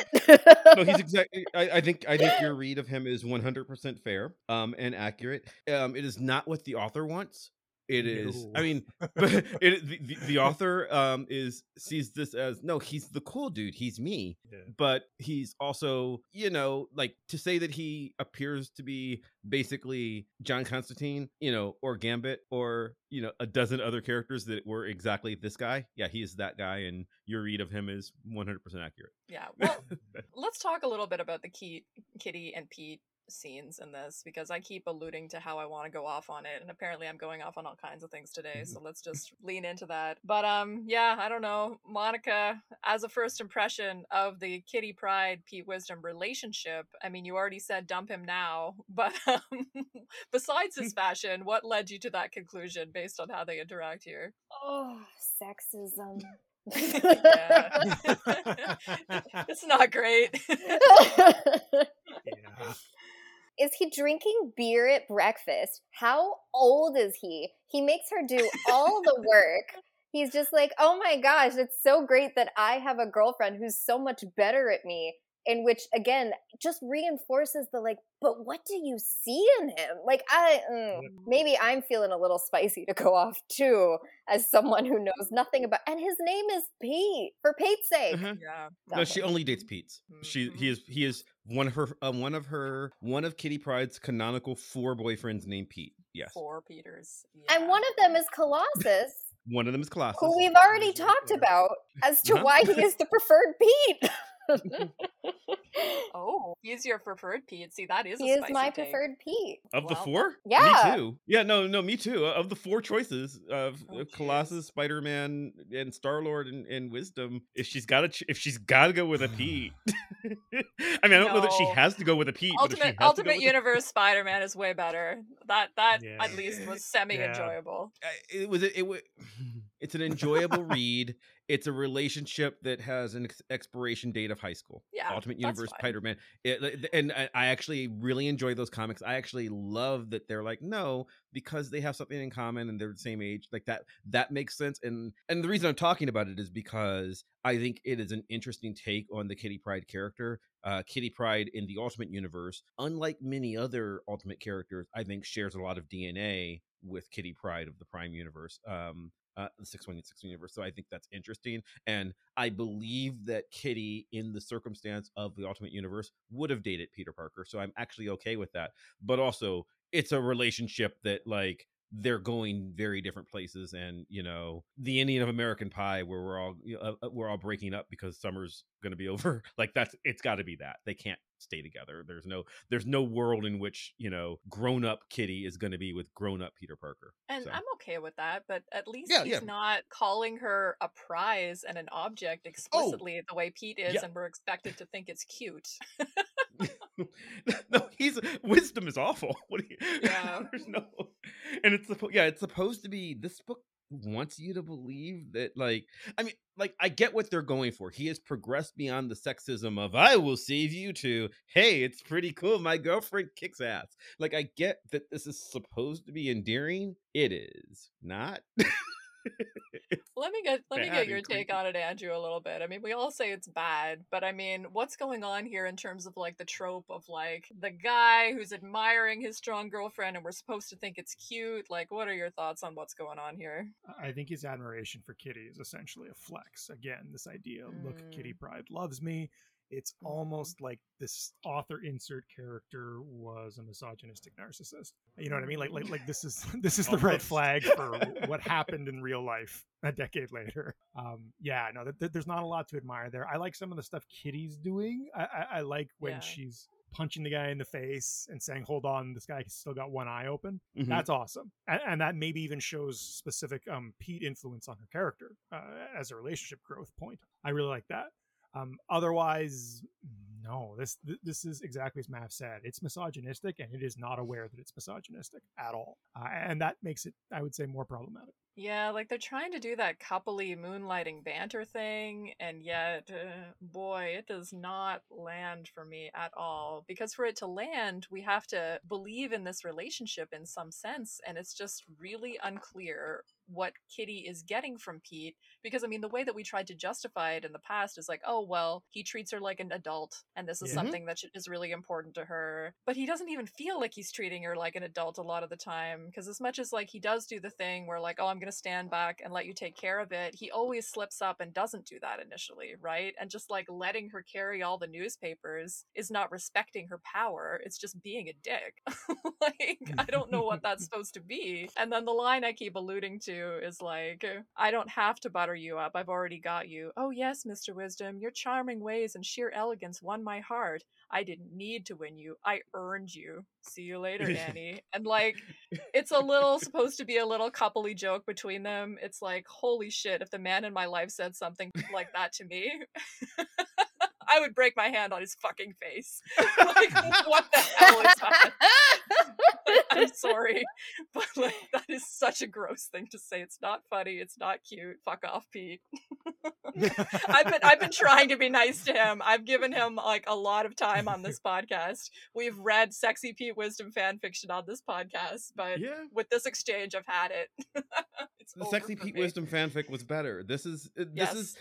no, he's exactly. I, I think I think your read of him is 100% fair um, and accurate. Um, it is not what the author wants. It is. I mean, it, the, the, the author um, is sees this as no. He's the cool dude. He's me. Yeah. But he's also, you know, like to say that he appears to be basically John Constantine, you know, or Gambit, or you know, a dozen other characters that were exactly this guy. Yeah, he is that guy, and your read of him is 100% accurate. Yeah. Well, let's talk a little bit about the key Kitty and Pete scenes in this because I keep alluding to how I want to go off on it and apparently I'm going off on all kinds of things today so let's just lean into that. But um yeah, I don't know. Monica as a first impression of the Kitty Pryde Pete Wisdom relationship, I mean you already said dump him now, but um besides his fashion, what led you to that conclusion based on how they interact here? oh, sexism. It's not great. yeah. Is he drinking beer at breakfast? How old is he? He makes her do all the work. He's just like, oh my gosh, it's so great that I have a girlfriend who's so much better at me. In which, again, just reinforces the like, but what do you see in him? Like, I mm, maybe I'm feeling a little spicy to go off too, as someone who knows nothing about. And his name is Pete, for Pete's sake. Uh-huh. yeah. No, Dump she only dates Pete's. She he is he is one of her uh, one of her one of Kitty Pryde's canonical four boyfriends named Pete. Yes, Four Peters. And one of them is Colossus, one of them is Colossus. who we've already talked about as to Uh-huh. why he is the preferred Pete. Oh, he's your preferred Pete. See, that is he a is my take. preferred Pete. of the four. yeah. me too. Yeah, no, no, me too. Of the four choices of Oh. Uh, Colossus, Spider Man, and Star Lord, and, and Wisdom, if she's got to, ch- if she's got to go with a Pete. I mean, I don't know that she has to go with a Pete. but if she Ultimate to go Ultimate Universe Spider Man is way better. That that Yeah. at least was semi enjoyable. I- it was it, was it's an enjoyable read it's a relationship that has an ex- expiration date of high school Yeah, ultimate universe spider-man it, and I, I actually really enjoy those comics i actually love that they're like no because they have something in common and they're the same age like that that makes sense and and the reason i'm talking about it is because i think it is an interesting take on the kitty pryde character uh, Kitty Pryde in the Ultimate Universe, unlike many other Ultimate characters, I think shares a lot of DNA with Kitty Pryde of the Prime Universe, um, uh, the six one six universe. So I think that's interesting, and I believe that Kitty, in the circumstance of the Ultimate Universe, would have dated Peter Parker. So I'm actually okay with that. But also, it's a relationship that like they're going very different places and you know the indian of american pie where we're all you know, uh, we're all breaking up because summer's going to be over like that's it's got to be that they can't stay together there's no there's no world in which you know grown up kitty is going to be with grown up peter parker And So- I'm okay with that, but at least Yeah, he's yeah. not calling her a prize and an object explicitly the way Pete is, Yeah. and we're expected to think it's cute. no, he's wisdom is awful. What do you? Yeah. There's no, and it's supposed. Yeah, it's supposed to be. This book wants you to believe that, like, I mean, like, I get what they're going for. He has progressed beyond the sexism of "I will save you" to "Hey, it's pretty cool. My girlfriend kicks ass." Like, I get that this is supposed to be endearing. It is not. Let me get let me get your take creepy. on it, Andrew, a little bit. I mean, we all say it's bad, but I mean, what's going on here in terms of like the trope of like the guy who's admiring his strong girlfriend and we're supposed to think it's cute? Like, what are your thoughts on what's going on here? I think his admiration for Kitty is essentially a flex. Again, this idea, look, Kitty mm. Pride loves me. It's Mhm. almost like this author insert character was a misogynistic narcissist. You know what I mean? Like, like, like this is this is the red flag for what happened in real life a decade later. Um, yeah, no, th- th- there's not a lot to admire there. I like some of the stuff Kitty's doing. I, I, I like when Yeah. she's punching the guy in the face and saying, "Hold on, this guy still got one eye open." Mhm. That's awesome, and, and that maybe even shows specific um, Pete influence on her character uh, as a relationship growth point. I really like that. Um, otherwise, no. This this is exactly as Mav said. It's misogynistic, and it is not aware that it's misogynistic at all, uh, and that makes it, I would say, more problematic. Yeah, like they're trying to do that coupley moonlighting banter thing, and yet, uh, boy, it does not land for me at all. Because for it to land, we have to believe in this relationship in some sense, and it's just really unclear what Kitty is getting from Pete. Because, I mean, the way that we tried to justify it in the past is like, oh, well, he treats her like an adult, and this is Yeah. something that is really important to her. But he doesn't even feel like he's treating her like an adult a lot of the time. Because, as much as like he does do the thing where, like, oh, I'm going to stand back and let you take care of it, he always slips up and doesn't do that initially, right? And just like letting her carry all the newspapers is not respecting her power, it's just being a dick. like, I don't know what that's supposed to be. And then the line I keep alluding to is like, I don't have to butter you up, I've already got you. Oh, yes, Mr. Wisdom, your charming ways and sheer elegance won my heart. I didn't need to win you, I earned you. See you later, Annie. and like, it's a little supposed to be a little coupley joke between them. It's like, holy shit, if the man in my life said something like that to me, I would break my hand on his fucking face. like, what the hell is that? I'm sorry, but like that is such a gross thing to say. It's not funny. It's not cute. Fuck off, Pete. I've been I've been trying to be nice to him. I've given him like a lot of time on this podcast. We've read sexy Pete wisdom fan fiction on this podcast, but Yeah. with this exchange, I've had it. The sexy Pete me. Wisdom fanfic was better. This is uh, this Yes. is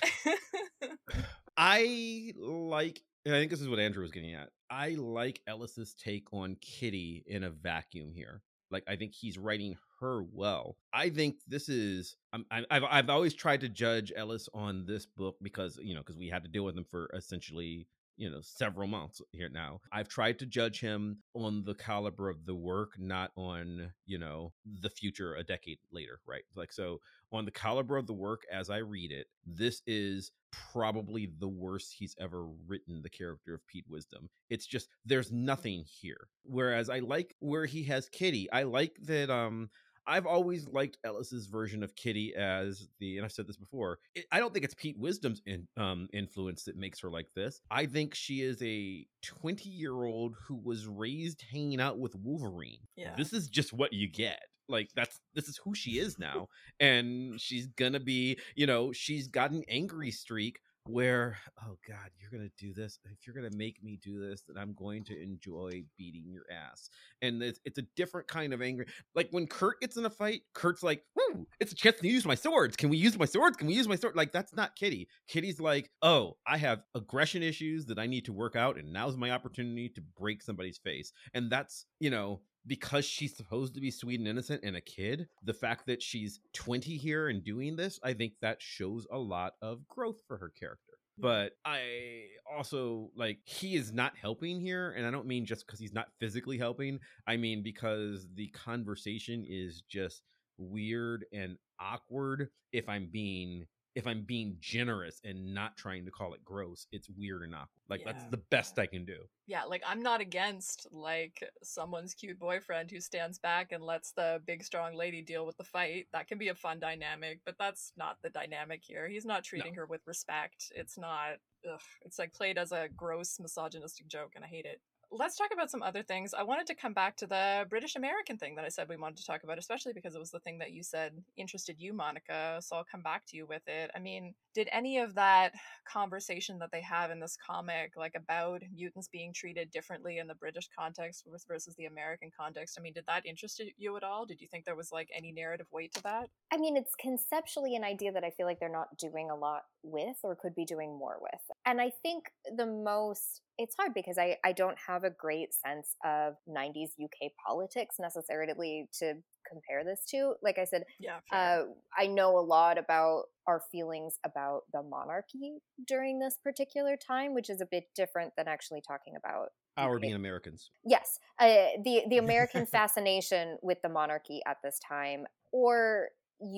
I like and I think this is what Andrew was getting at. I like Ellis's take on Kitty in a vacuum here. Like I think he's writing her well. I think this is I- I've I've always tried to judge Ellis on this book because you know because we had to deal with him for essentially you know several months here now. I've tried to judge him on the caliber of the work, not on you know the future a decade later, right? Like so on the caliber of the work as I read it, this is probably the worst he's ever written the character of Pete Wisdom. It's just there's nothing here. Whereas I like where he has Kitty. I like that um I've always liked Ellis's version of Kitty as the, and I've said this before. It, I don't think it's Pete Wisdom's in, um, influence that makes her like this. I think she is a 20 year old who was raised hanging out with Wolverine. Yeah. This is just what you get. Like that's this is who she is now, and she's gonna be. You know, she's got an angry streak where oh god you're gonna do this. If you're gonna make me do this then i'm going to enjoy beating your ass. And it's, it's a different kind of anger like when kurt gets in a fight kurt's like Woo, it's a chance to use my swords. Can we use my swords? Can we use my sword? Like that's not kitty. Kitty's like oh i have aggression issues that i need to work out and now's my opportunity to break somebody's face. And that's you know because she's supposed to be sweet and innocent and a kid, the fact that she's 20 here and doing this, I think that shows a lot of growth for her character. But I also like he is not helping here, and I don't mean just because he's not physically helping. I mean because the conversation is just weird and awkward. If I'm being if I'm being generous and not trying to call it gross, it's weird and awkward. Like that's the best I can do. Yeah, like I'm not against like someone's cute boyfriend who stands back and lets the big strong lady deal with the fight. That can be a fun dynamic, but that's not the dynamic here. He's not treating her with respect. It's not ugh, it's like played as a gross misogynistic joke and I hate it. Let's talk about some other things. I wanted to come back to the British American thing that I said we wanted to talk about, especially because it was the thing that you said interested you, Monica. So I'll come back to you with it. I mean, did any of that conversation that they have in this comic, like about mutants being treated differently in the British context versus the American context, I mean, did that interest you at all? Did you think there was like any narrative weight to that? I mean, it's conceptually an idea that I feel like they're not doing a lot with or could be doing more with. And I think the most, it's hard because I, I don't have a great sense of 90s UK politics necessarily to compare this to. Like I said, Yeah. uh, I know a lot about our feelings about the monarchy during this particular time, which is a bit different than actually talking about Our being Americans. yes uh, the the american fascination with the monarchy at this time or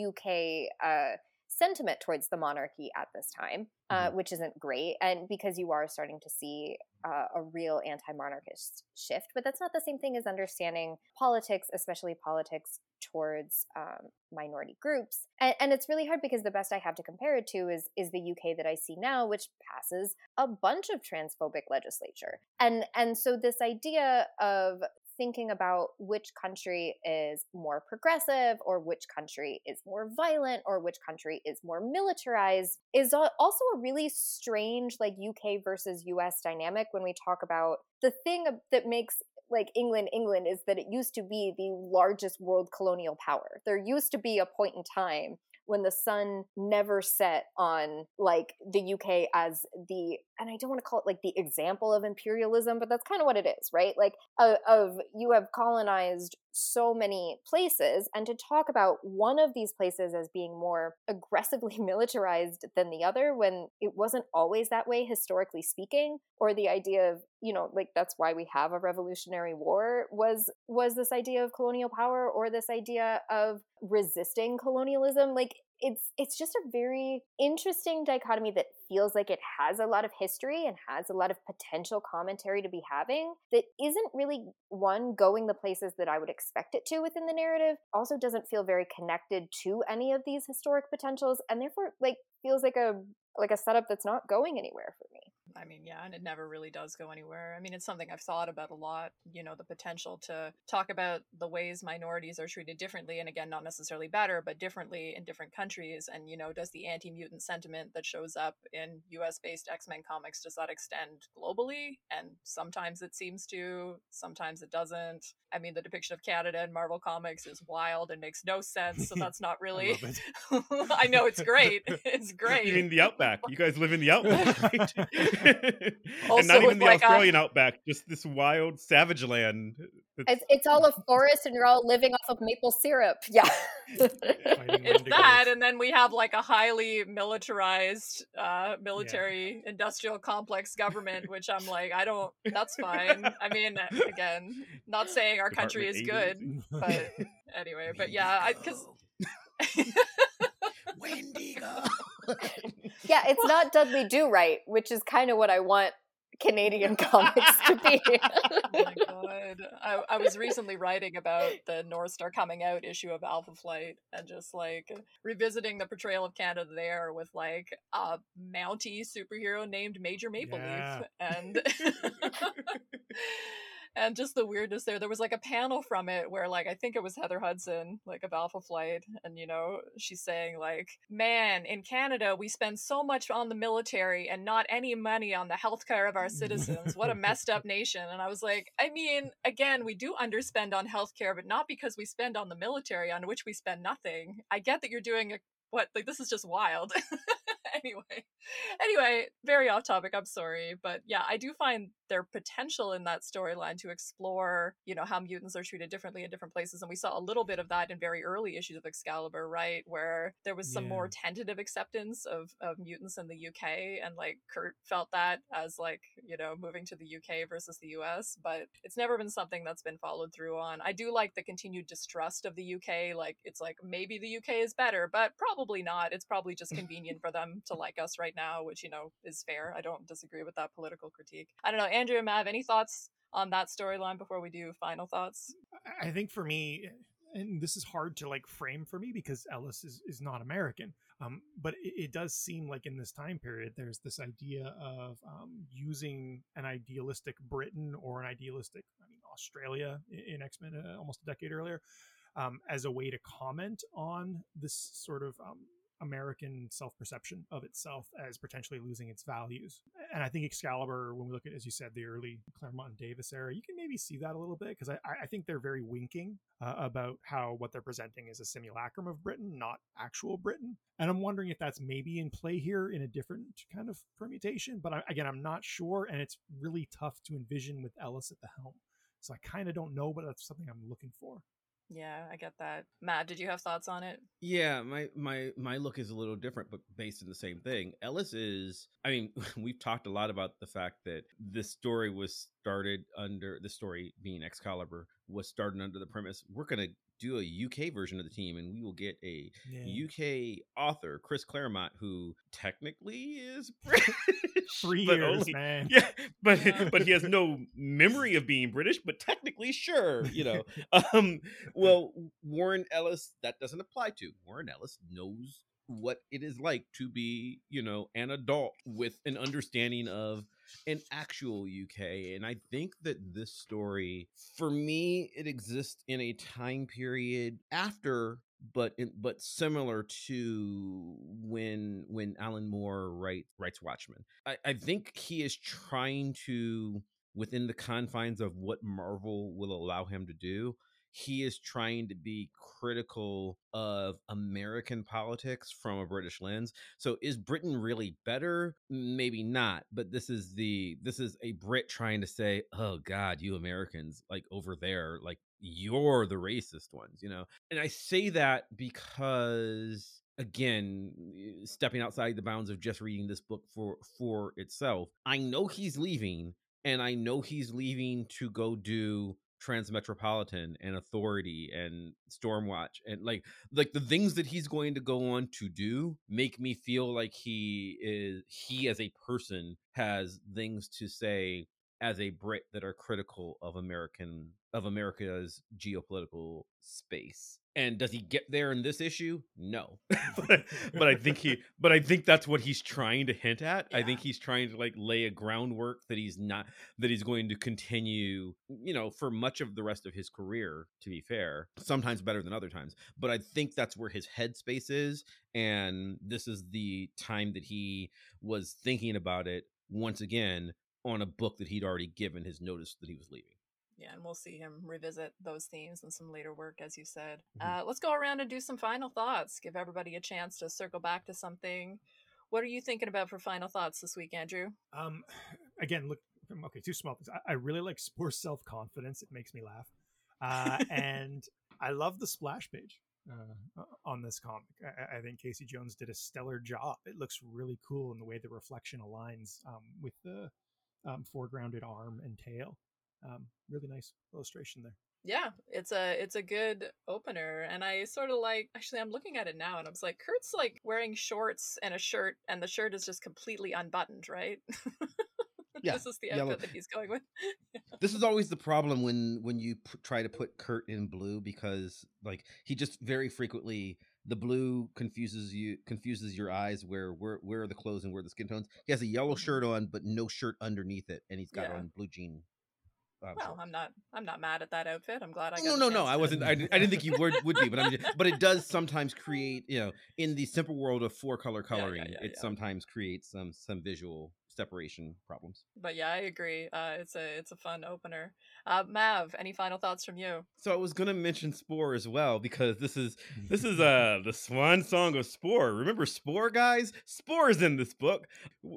uk uh, sentiment towards the monarchy at this time uh, which isn't great and because you are starting to see uh, a real anti-monarchist shift but that's not the same thing as understanding politics especially politics towards um, minority groups and, and it's really hard because the best i have to compare it to is is the uk that i see now which passes a bunch of transphobic legislature. And and so this idea of thinking about which country is more progressive or which country is more violent or which country is more militarized is also a really strange like UK versus US dynamic when we talk about the thing that makes like England, England is that it used to be the largest world colonial power. There used to be a point in time when the sun never set on like the UK as the and I don't want to call it like the example of imperialism, but that's kind of what it is, right? Like uh, of you have colonized so many places and to talk about one of these places as being more aggressively militarized than the other when it wasn't always that way historically speaking or the idea of you know like that's why we have a revolutionary war was was this idea of colonial power or this idea of resisting colonialism like it's it's just a very interesting dichotomy that feels like it has a lot of history and has a lot of potential commentary to be having that isn't really one going the places that I would expect it to within the narrative also doesn't feel very connected to any of these historic potentials and therefore like feels like a like a setup that's not going anywhere for me. I mean, yeah, and it never really does go anywhere. I mean, it's something I've thought about a lot, you know, the potential to talk about the ways minorities are treated differently, and again, not necessarily better, but differently in different countries. And, you know, does the anti mutant sentiment that shows up in US based X Men comics, does that extend globally? And sometimes it seems to, sometimes it doesn't. I mean, the depiction of Canada in Marvel Comics is wild and makes no sense, so that's not really. I, I, know it's great. It's great. You mean the Outback? You guys live in the Outback, right? and not even the like Australian a... outback, just this wild savage land. It's, it's all a forest, and you're all living off of maple syrup. Yeah, it's that, and then we have like a highly militarized, uh, military yeah. industrial complex government, which I'm like, I don't. That's fine. I mean, again, not saying our country is good, but anyway, but yeah, because. Wendigo. yeah, it's not Dudley Do Right, which is kind of what I want Canadian comics to be. oh my god. I, I, was recently writing about the Northstar coming out issue of Alpha Flight and just like revisiting the portrayal of Canada there with like a Mountie superhero named Major Maple yeah. Leaf. And and just the weirdness there. There was like a panel from it where like I think it was Heather Hudson, like of Alpha Flight, and you know, she's saying like, Man, in Canada we spend so much on the military and not any money on the healthcare of our citizens. What a messed up nation. And I was like, I mean, again, we do underspend on healthcare, but not because we spend on the military, on which we spend nothing. I get that you're doing a what like this is just wild anyway anyway very off topic i'm sorry but yeah i do find their potential in that storyline to explore you know how mutants are treated differently in different places and we saw a little bit of that in very early issues of excalibur right where there was some yeah. more tentative acceptance of of mutants in the uk and like kurt felt that as like you know moving to the uk versus the us but it's never been something that's been followed through on i do like the continued distrust of the uk like it's like maybe the uk is better but probably probably not. It's probably just convenient for them to like us right now, which, you know, is fair. I don't disagree with that political critique. I don't know. Andrew and Mav, any thoughts on that storyline before we do final thoughts? I think for me, and this is hard to like frame for me because Ellis is, is not American. Um, but it, it, does seem like in this time period, there's this idea of um, using an idealistic Britain or an idealistic, I mean, Australia in, X Men uh, almost a decade earlier, um, as a way to comment on this sort of um, American self perception of itself as potentially losing its values. And I think Excalibur, when we look at, as you said, the early Claremont and Davis era, you can maybe see that a little bit because I, I, think they're very winking uh, about how what they're presenting is a simulacrum of Britain, not actual Britain. And I'm wondering if that's maybe in play here in a different kind of permutation. But I, again, I'm not sure. And it's really tough to envision with Ellis at the helm. So I kind of don't know, but that's something I'm looking for. Yeah, I get that. Matt, did you have thoughts on it? Yeah, my my my look is a little different, but based in the same thing. Ellis is. I mean, we've talked a lot about the fact that this story was started under the story being Excalibur was started under the premise we're going to do a UK version of the team, and we will get a yeah. UK author, Chris Claremont, who technically is British, three years, only, man. Yeah, but yeah. but he has no memory of being British, but technically, sure, you know. um, well, Warren Ellis, that doesn't apply to. Warren Ellis knows what it is like to be, you know, an adult with an understanding of in actual UK. And I think that this story, for me, it exists in a time period after but in, but similar to when when Alan Moore write, writes Watchmen. I, I think he is trying to within the confines of what Marvel will allow him to do he is trying to be critical of American politics from a British lens. So is Britain really better? Maybe not, but this is the this is a Brit trying to say, "Oh god, you Americans like over there, like you're the racist ones," you know. And I say that because again stepping outside the bounds of just reading this book for for itself i know he's leaving and i know he's leaving to go do Transmetropolitan and Authority and Stormwatch and like like the things that he's going to go on to do make me feel like he is he as a person has things to say as a Brit that are critical of American of America's geopolitical space. And does he get there in this issue? No. but, but, I think he but I think that's what he's trying to hint at. Yeah. I think he's trying to like lay a groundwork that he's not that he's going to continue, you know, for much of the rest of his career, to be fair. Sometimes better than other times. But I think that's where his headspace is. And this is the time that he was thinking about it once again on a book that he'd already given his notice that he was leaving. Yeah, and we'll see him revisit those themes in some later work, as you said. Mm-hmm. Uh, let's go around and do some final thoughts. Give everybody a chance to circle back to something. What are you thinking about for final thoughts this week, Andrew? Um, again, look, okay, two small things. I, I really like Spore self confidence. It makes me laugh, uh, and I love the splash page uh, on this comic. I, I, think Casey Jones did a stellar job. It looks really cool in the way the reflection aligns um, with the um, foregrounded arm and tail. Um, really nice illustration there. Yeah, it's a it's a good opener, and I sort of like. Actually, I'm looking at it now, and I was like, Kurt's like wearing shorts and a shirt, and the shirt is just completely unbuttoned, right? yeah, this is the outfit yellow. that he's going with. this is always the problem when when you p- try to put Kurt in blue because like he just very frequently the blue confuses you confuses your eyes where where where are the clothes and where the skin tones he has a yellow mm-hmm. shirt on but no shirt underneath it and he's got yeah. on blue jean uh, well. I'm not. I'm not mad at that outfit. I'm glad I. No, no, no. I wasn't. I, I didn't think you would would be, but I'm. Just, but it does sometimes create, you know, in the simple world of four color coloring, yeah, yeah, yeah, it sometimes creates some some visual separation problems. But yeah, I agree. Uh, it's a it's a fun opener. Uh, Mav, any final thoughts from you? So I was gonna mention Spore as well because this is this is uh the swan song of Spore. Remember Spore, guys? Spore is in this book.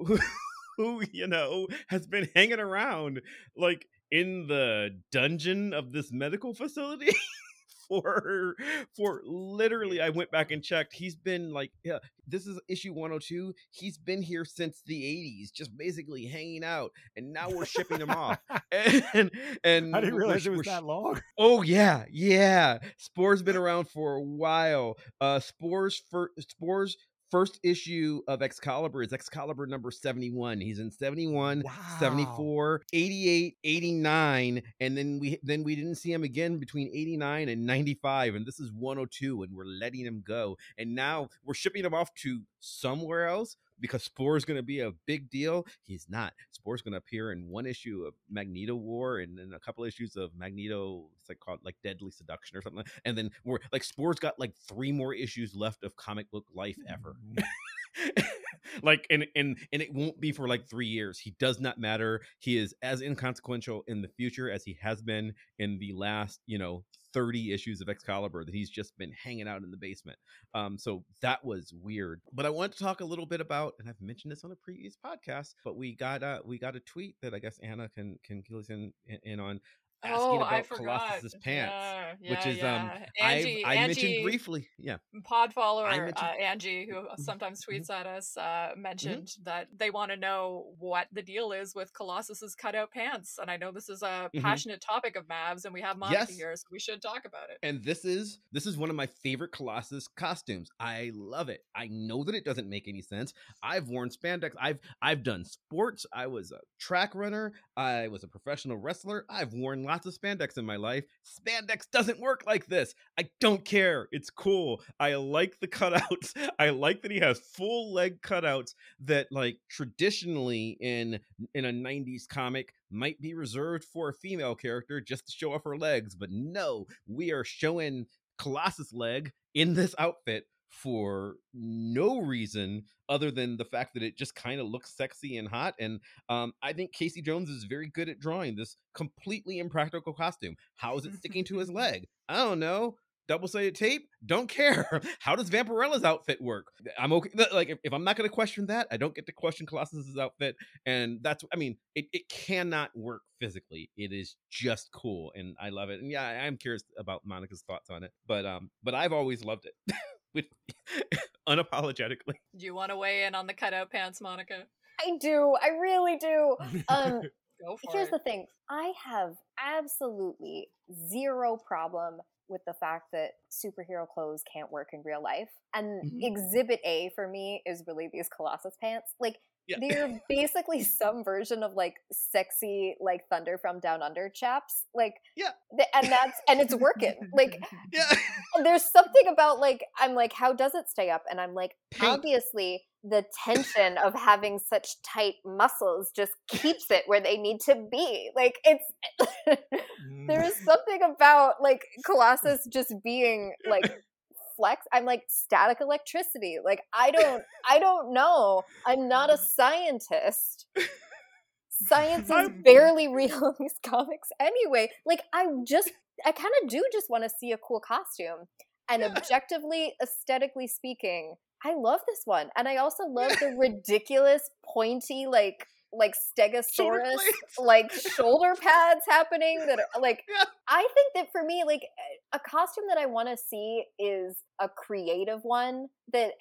Who you know has been hanging around like in the dungeon of this medical facility for for literally I went back and checked. He's been like yeah, this is issue 102. He's been here since the 80s, just basically hanging out, and now we're shipping him off. And and I didn't realize it was that long. Oh yeah, yeah. Spore's been around for a while. Uh Spore's for Spore's first issue of Excalibur is Excalibur number 71. He's in 71, wow. 74, 88, 89 and then we then we didn't see him again between 89 and 95 and this is 102 and we're letting him go. And now we're shipping him off to somewhere else because Spore is going to be a big deal. He's not. Spore's going to appear in one issue of Magneto War and then a couple issues of Magneto. It's like called like Deadly Seduction or something. And then we're like Spore's got like three more issues left of comic book life ever. Mm-hmm. like and and and it won't be for like three years he does not matter he is as inconsequential in the future as he has been in the last you know 30 issues of Excalibur that he's just been hanging out in the basement. Um, so that was weird. But I want to talk a little bit about, and I've mentioned this on a previous podcast, but we got a we got a tweet that I guess Anna can can kill us in, in on asking oh, about Colossus's pants, yeah, yeah, which is yeah. um Angie, I I mentioned briefly, yeah. Pod follower uh, Angie, who mm-hmm, sometimes tweets mm-hmm. at us, uh, mentioned mm-hmm. that they want to know what the deal is with Colossus's cutout pants, and I know this is a mm-hmm. passionate topic of Mavs, and we have Monica yes. here, so we should talk about it. And this is this is one of my favorite Colossus costumes. I love it. I know that it doesn't make any sense. I've worn spandex. I've I've done sports. I was a track runner. I was a professional wrestler. I've worn lots lots of spandex in my life. Spandex doesn't work like this. I don't care. It's cool. I like the cutouts. I like that he has full leg cutouts that like traditionally in in a 90s comic might be reserved for a female character just to show off her legs, but no, we are showing Colossus leg in this outfit for no reason other than the fact that it just kind of looks sexy and hot. And um, I think Casey Jones is very good at drawing this completely impractical costume. How is it sticking to his leg? I don't know. Double sided tape? Don't care. How does Vampirella's outfit work? I'm okay. Like, if, if I'm not going to question that, I don't get to question Colossus's outfit. And that's, I mean, it, it cannot work physically. It is just cool. And I love it. And yeah, I'm curious about Monica's thoughts on it. But, um, but I've always loved it. with unapologetically. Do you want to weigh in on the cutout pants, Monica? I do. I really do. Um, Go for here's it. the thing I have absolutely zero problem with the fact that superhero clothes can't work in real life. And Mhm. exhibit A for me is really these Colossus pants. Like, Yeah. they're basically some version of like sexy, like Thunder from Down Under chaps. Like, Yeah. th- and that's, and it's working. Like, yeah. there's something about like i'm like how does it stay up and i'm like Paint. obviously the tension of having such tight muscles just keeps it where they need to be like it's mm. there is something about like colossus just being like flex i'm like static electricity like i don't i don't know. I'm not a mm. scientist. Science is barely real in these comics anyway. Like i just i kind of do just want to see a cool costume. And Yeah. objectively aesthetically speaking i love this one. And i also love the ridiculous pointy like like stegosaurus like shoulder pads happening that are like Yeah. i think that for me like a costume that i want to see is a creative one that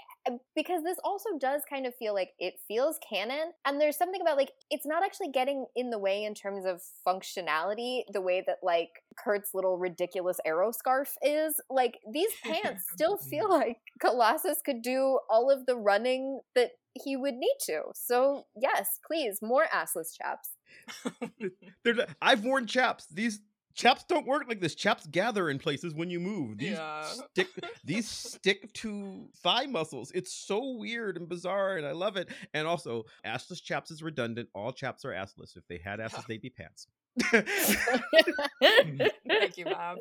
because this also does kind of feel like it feels canon and there's something about like it's not actually getting in the way in terms of functionality the way that like kurt's little ridiculous arrow scarf is. Like these pants still feel like colossus could do all of the running that he would need to. So yes please more assless chaps. I've worn chaps. These chaps don't work like this. Chaps gather in places when you move. These Yeah. stick these stick to thigh muscles. It's so weird and bizarre, and I love it. And also, assless chaps is redundant. All chaps are assless. If they had asses, they'd be pants. Thank you, Bob.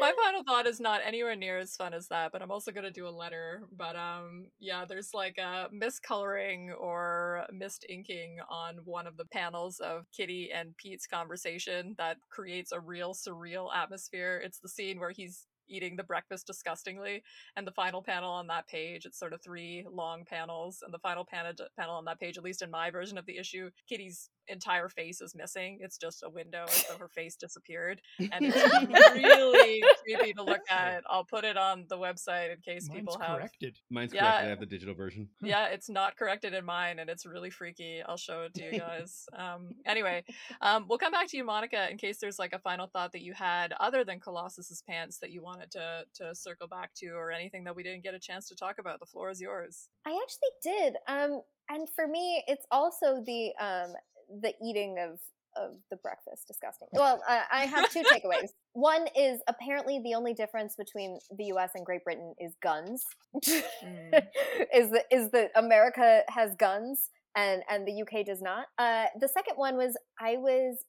My final thought is not anywhere near as fun as that, but I'm also gonna do a letter. But um, yeah, there's like a miscoloring or missed inking on one of the panels of Kitty and Pete's conversation that creates a real surreal atmosphere. It's the scene where he's eating the breakfast disgustingly, and the final panel on that page, it's sort of three long panels, and the final panel panel on that page, at least in my version of the issue, Kitty's entire face is missing. It's just a window as though her face disappeared. And it's really creepy to look at. I'll put it on the website in case Mine's people have corrected. Mine's Yeah. correct. I have the digital version. yeah, it's not corrected in mine, and it's really freaky. I'll show it to you guys. Um, anyway, um, we'll come back to you, Monica, in case there's like a final thought that you had other than Colossus's pants that you wanted to to circle back to, or anything that we didn't get a chance to talk about. The floor is yours. I actually did. Um, and for me, it's also the um the eating of of the breakfast. Disgusting. Well, uh, I have two takeaways. One is apparently the only difference between the U.S. and Great Britain is guns. Mm. is that is that America has guns and and the UK does not. Uh, the second one was I was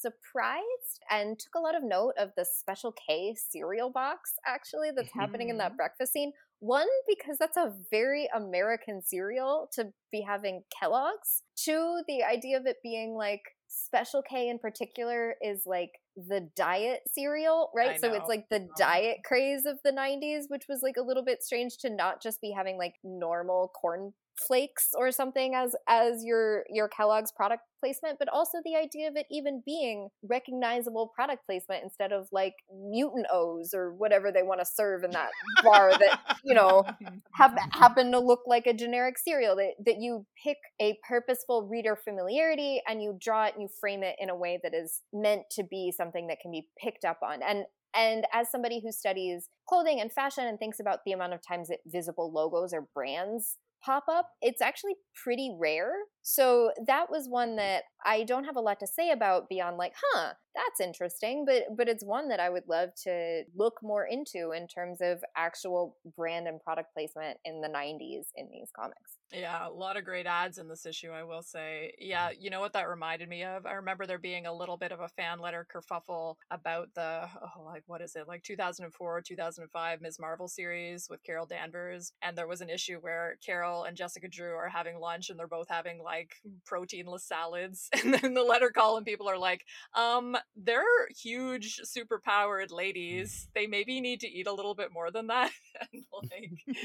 surprised and took a lot of note of the Special K cereal box actually that's happening in that mm-hmm. breakfast scene. One, because that's a very American cereal to be having Kellogg's. Two, the idea of it being like Special K in particular is like the diet cereal, right? So it's like the uh-huh. diet craze of the 90s, which was like a little bit strange to not just be having like normal corn flakes or something as as your your Kellogg's product placement, but also the idea of it even being recognizable product placement instead of like mutant O's or whatever they want to serve in that bar that you know have, happen to look like a generic cereal that, that you pick a purposeful reader familiarity and you draw it and you frame it in a way that is meant to be something that can be picked up on. And and as somebody who studies clothing and fashion and thinks about the amount of times that visible logos or brands pop up, it's actually pretty rare. So that was one that I don't have a lot to say about beyond like, huh, that's interesting, but but it's one that I would love to look more into in terms of actual brand and product placement in the 90s in these comics. Yeah, a lot of great ads in this issue, I will say. Yeah, you know what that reminded me of? I remember there being a little bit of a fan letter kerfuffle about the, oh, like, what is it, like 2004 2005 Ms. Marvel series with Carol Danvers. And there was an issue where Carol and Jessica Drew are having lunch and they're both having like proteinless salads. And then the letter column people are like, um, they're huge, super powered ladies. They maybe need to eat a little bit more than that. and like,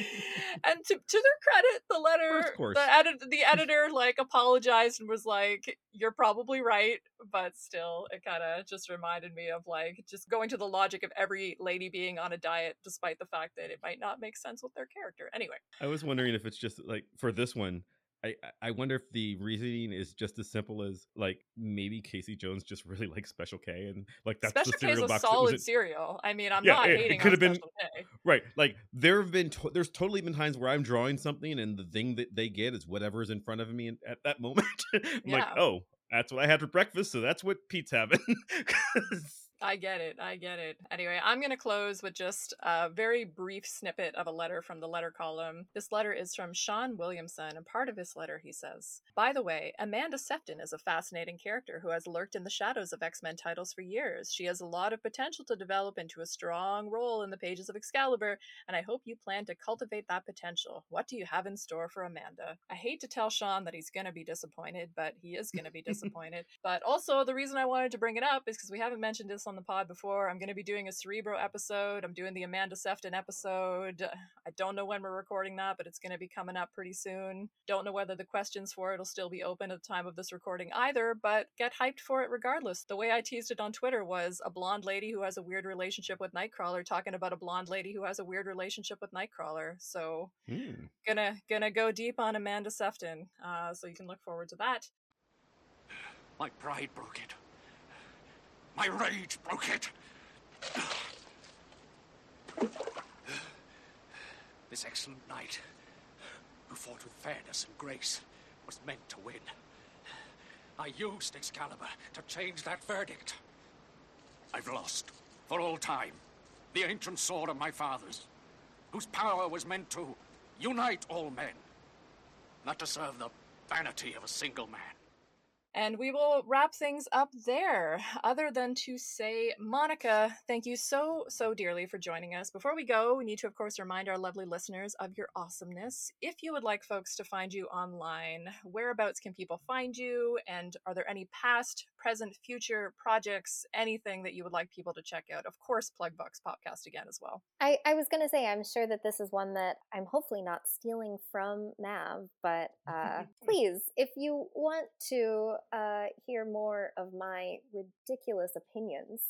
and to, to their credit, the letter Of course. the edit the editor like apologized and was like, "You're probably right," but still, it kind of just reminded me of like just going to the logic of every lady being on a diet, despite the fact that it might not make sense with their character. Anyway, I was wondering if it's just like for this one. I, I wonder if the reasoning is just as simple as like maybe Casey Jones just really likes Special K and like that's Special the K is a box. solid cereal. I mean, I'm Yeah, not it- it could on have been- K. Right. Like there have been to- there's totally been times where I'm drawing something and the thing that they get is whatever's in front of me in- at that moment. I'm like, oh, that's what I had for breakfast, so that's what Pete's having. I get it. I get it. Anyway, I'm going to close with just a very brief snippet of a letter from the letter column. This letter is from Sean Williamson, and part of his letter he says By the way, Amanda Sefton is a fascinating character who has lurked in the shadows of X Men titles for years. She has a lot of potential to develop into a strong role in the pages of Excalibur, and I hope you plan to cultivate that potential. What do you have in store for Amanda? I hate to tell Sean that he's going to be disappointed, but he is going to be disappointed. But also, the reason I wanted to bring it up is because we haven't mentioned this on the pod before. I'm going to be doing a Cerebro episode. I'm doing the Amanda Sefton episode. I don't know when we're recording that, but it's going to be coming up pretty soon. Don't know whether the questions for it will still be open at the time of this recording either, but get hyped for it regardless. The way I teased it on Twitter was a blonde lady who has a weird relationship with Nightcrawler talking about a blonde lady who has a weird relationship with Nightcrawler. So Hmm. gonna gonna go deep on Amanda Sefton. Uh, so you can look forward to that. My pride broke it. My rage broke it. This excellent knight, who fought with fairness and grace, was meant to win. I used Excalibur to change that verdict. I've lost, for all time, the ancient sword of my fathers, whose power was meant to unite all men, not to serve the vanity of a single man. And we will wrap things up there, other than to say, Monica, thank you so, so dearly for joining us. Before we go, we need to, of course, remind our lovely listeners of your awesomeness. If you would like folks to find you online, whereabouts can people find you? And are there any past, present, future projects, anything that you would like people to check out? Of course, plug Vox Popcast again as well. I, I was going to say, I'm sure that this is one that I'm hopefully not stealing from Mav, but uh, please, if you want to uh, hear more of my ridiculous opinions,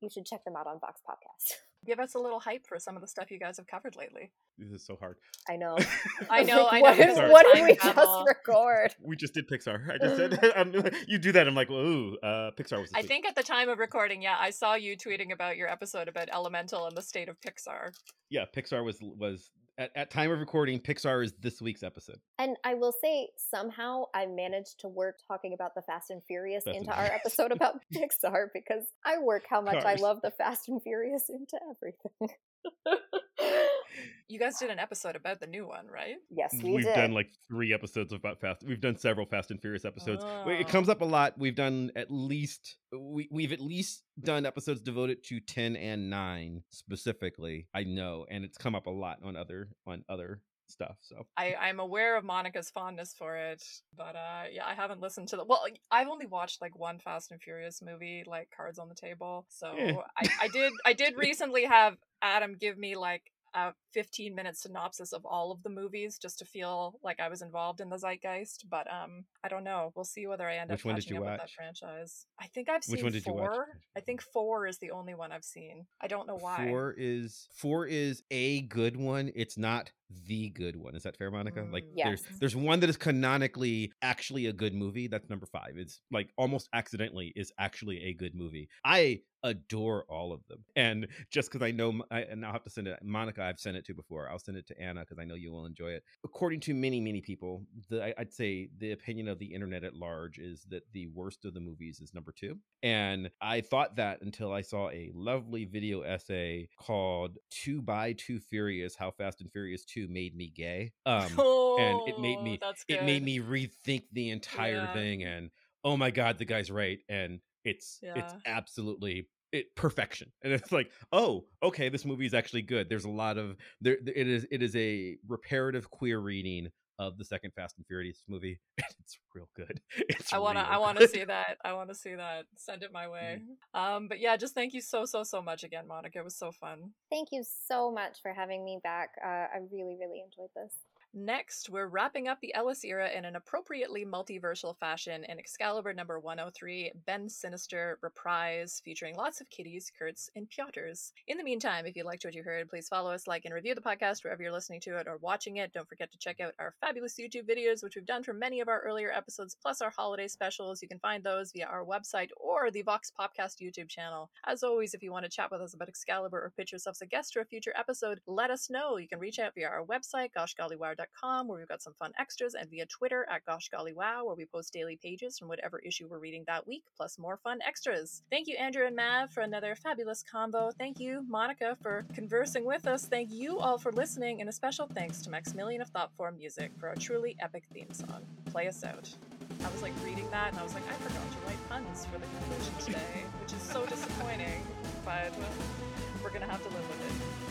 you should check them out on Vox Popcast. Give us a little hype for some of the stuff you guys have covered lately. This is so hard. I know. I know, Like, I know. What, because what did we just travel. record? We just did Pixar. I just said I'm, you do that. I'm like, ooh, uh, Pixar was. I week. think at the time of recording, yeah, I saw you tweeting about your episode about Elemental and the state of Pixar. yeah, Pixar was was at, at time of recording. Pixar is this week's episode. And I will say, somehow I managed to work talking about the Fast and Furious Fast and into our Furious. episode about Pixar because I work how much I love the Fast and Furious into everything. You guys did an episode about the new one, right? yes, we We've did. done like three episodes about Fast. We've done several Fast and Furious episodes. We- It Oh. comes up a lot. We've done at least we we've at least done episodes devoted to ten and nine specifically. I know, and it's come up a lot on other on other stuff. So I, I'm aware of Monica's fondness for it, but uh, yeah, I haven't listened to the. Well, I've only watched like one Fast and Furious movie, like Cards on the Table. So Eh. I, I did I did recently have Adam give me like a 15 minute synopsis of all of the movies just to feel like I was involved in the zeitgeist. But um, I don't know. We'll see whether I end Which up catching up with that franchise. I think I've seen Which one did you watch? four. I think four is the only one I've seen. I don't know why. four is four is a good one. It's not the good one. Is that fair, Monica? Like Mm. there's Yes. there's one that is canonically actually a good movie. That's number five. It's like almost accidentally is actually a good movie. I adore all of them, and just because I know, I, and I'll have to send it. Monica, I've sent it to before. I'll send it to Anna because I know you will enjoy it. According to many many people, the I'd say the opinion of the internet at large is that the worst of the movies is number two, and I thought that until I saw a lovely video essay called "Two by Two Furious: How Fast and Furious Two Made Me Gay." Um, and it made Oh, me it made me rethink the entire Yeah. thing and oh my god the guy's right and it's it's absolutely it perfection and it's like oh okay this movie is actually good there's a lot of there it is it is a reparative queer reading of the second fast and furious movie and it's real good it's I wanna, I wanna good. see that. I wanna see that. Send it my way. Mm-hmm. Um, but yeah, just thank you so, so, so much again, Monica. It was so fun. Thank you so much for having me back. Uh, I really, really enjoyed this. Next, we're wrapping up the Ellis era in an appropriately multiversal fashion in Excalibur number 103, Ben Sinister Reprise, featuring lots of kitties, Kurtz, and Piotr's. In the meantime, if you liked what you heard, please follow us, like, and review the podcast wherever you're listening to it or watching it. Don't forget to check out our fabulous YouTube videos, which we've done for many of our earlier episodes, plus our holiday specials. You can find those via our website or the Vox Popcast YouTube channel. As always, if you want to chat with us about Excalibur or pitch yourself as a guest for a future episode, let us know. You can reach out via our website, goshgollywow.com, where we've got some fun extras, and via Twitter at goshgollywow, where we post daily pages from whatever issue we're reading that week, plus more fun extras. Thank you, Andrew and Mav, for another fabulous combo. Thank you, Monica, for conversing with us. Thank you all for listening, and a special thanks to Maximilian of Thoughtform Music for a truly epic theme song. Play us out. I was like reading that, and I was like, I forgot to write puns for the conclusion today, which is so disappointing, but we're gonna have to live with it.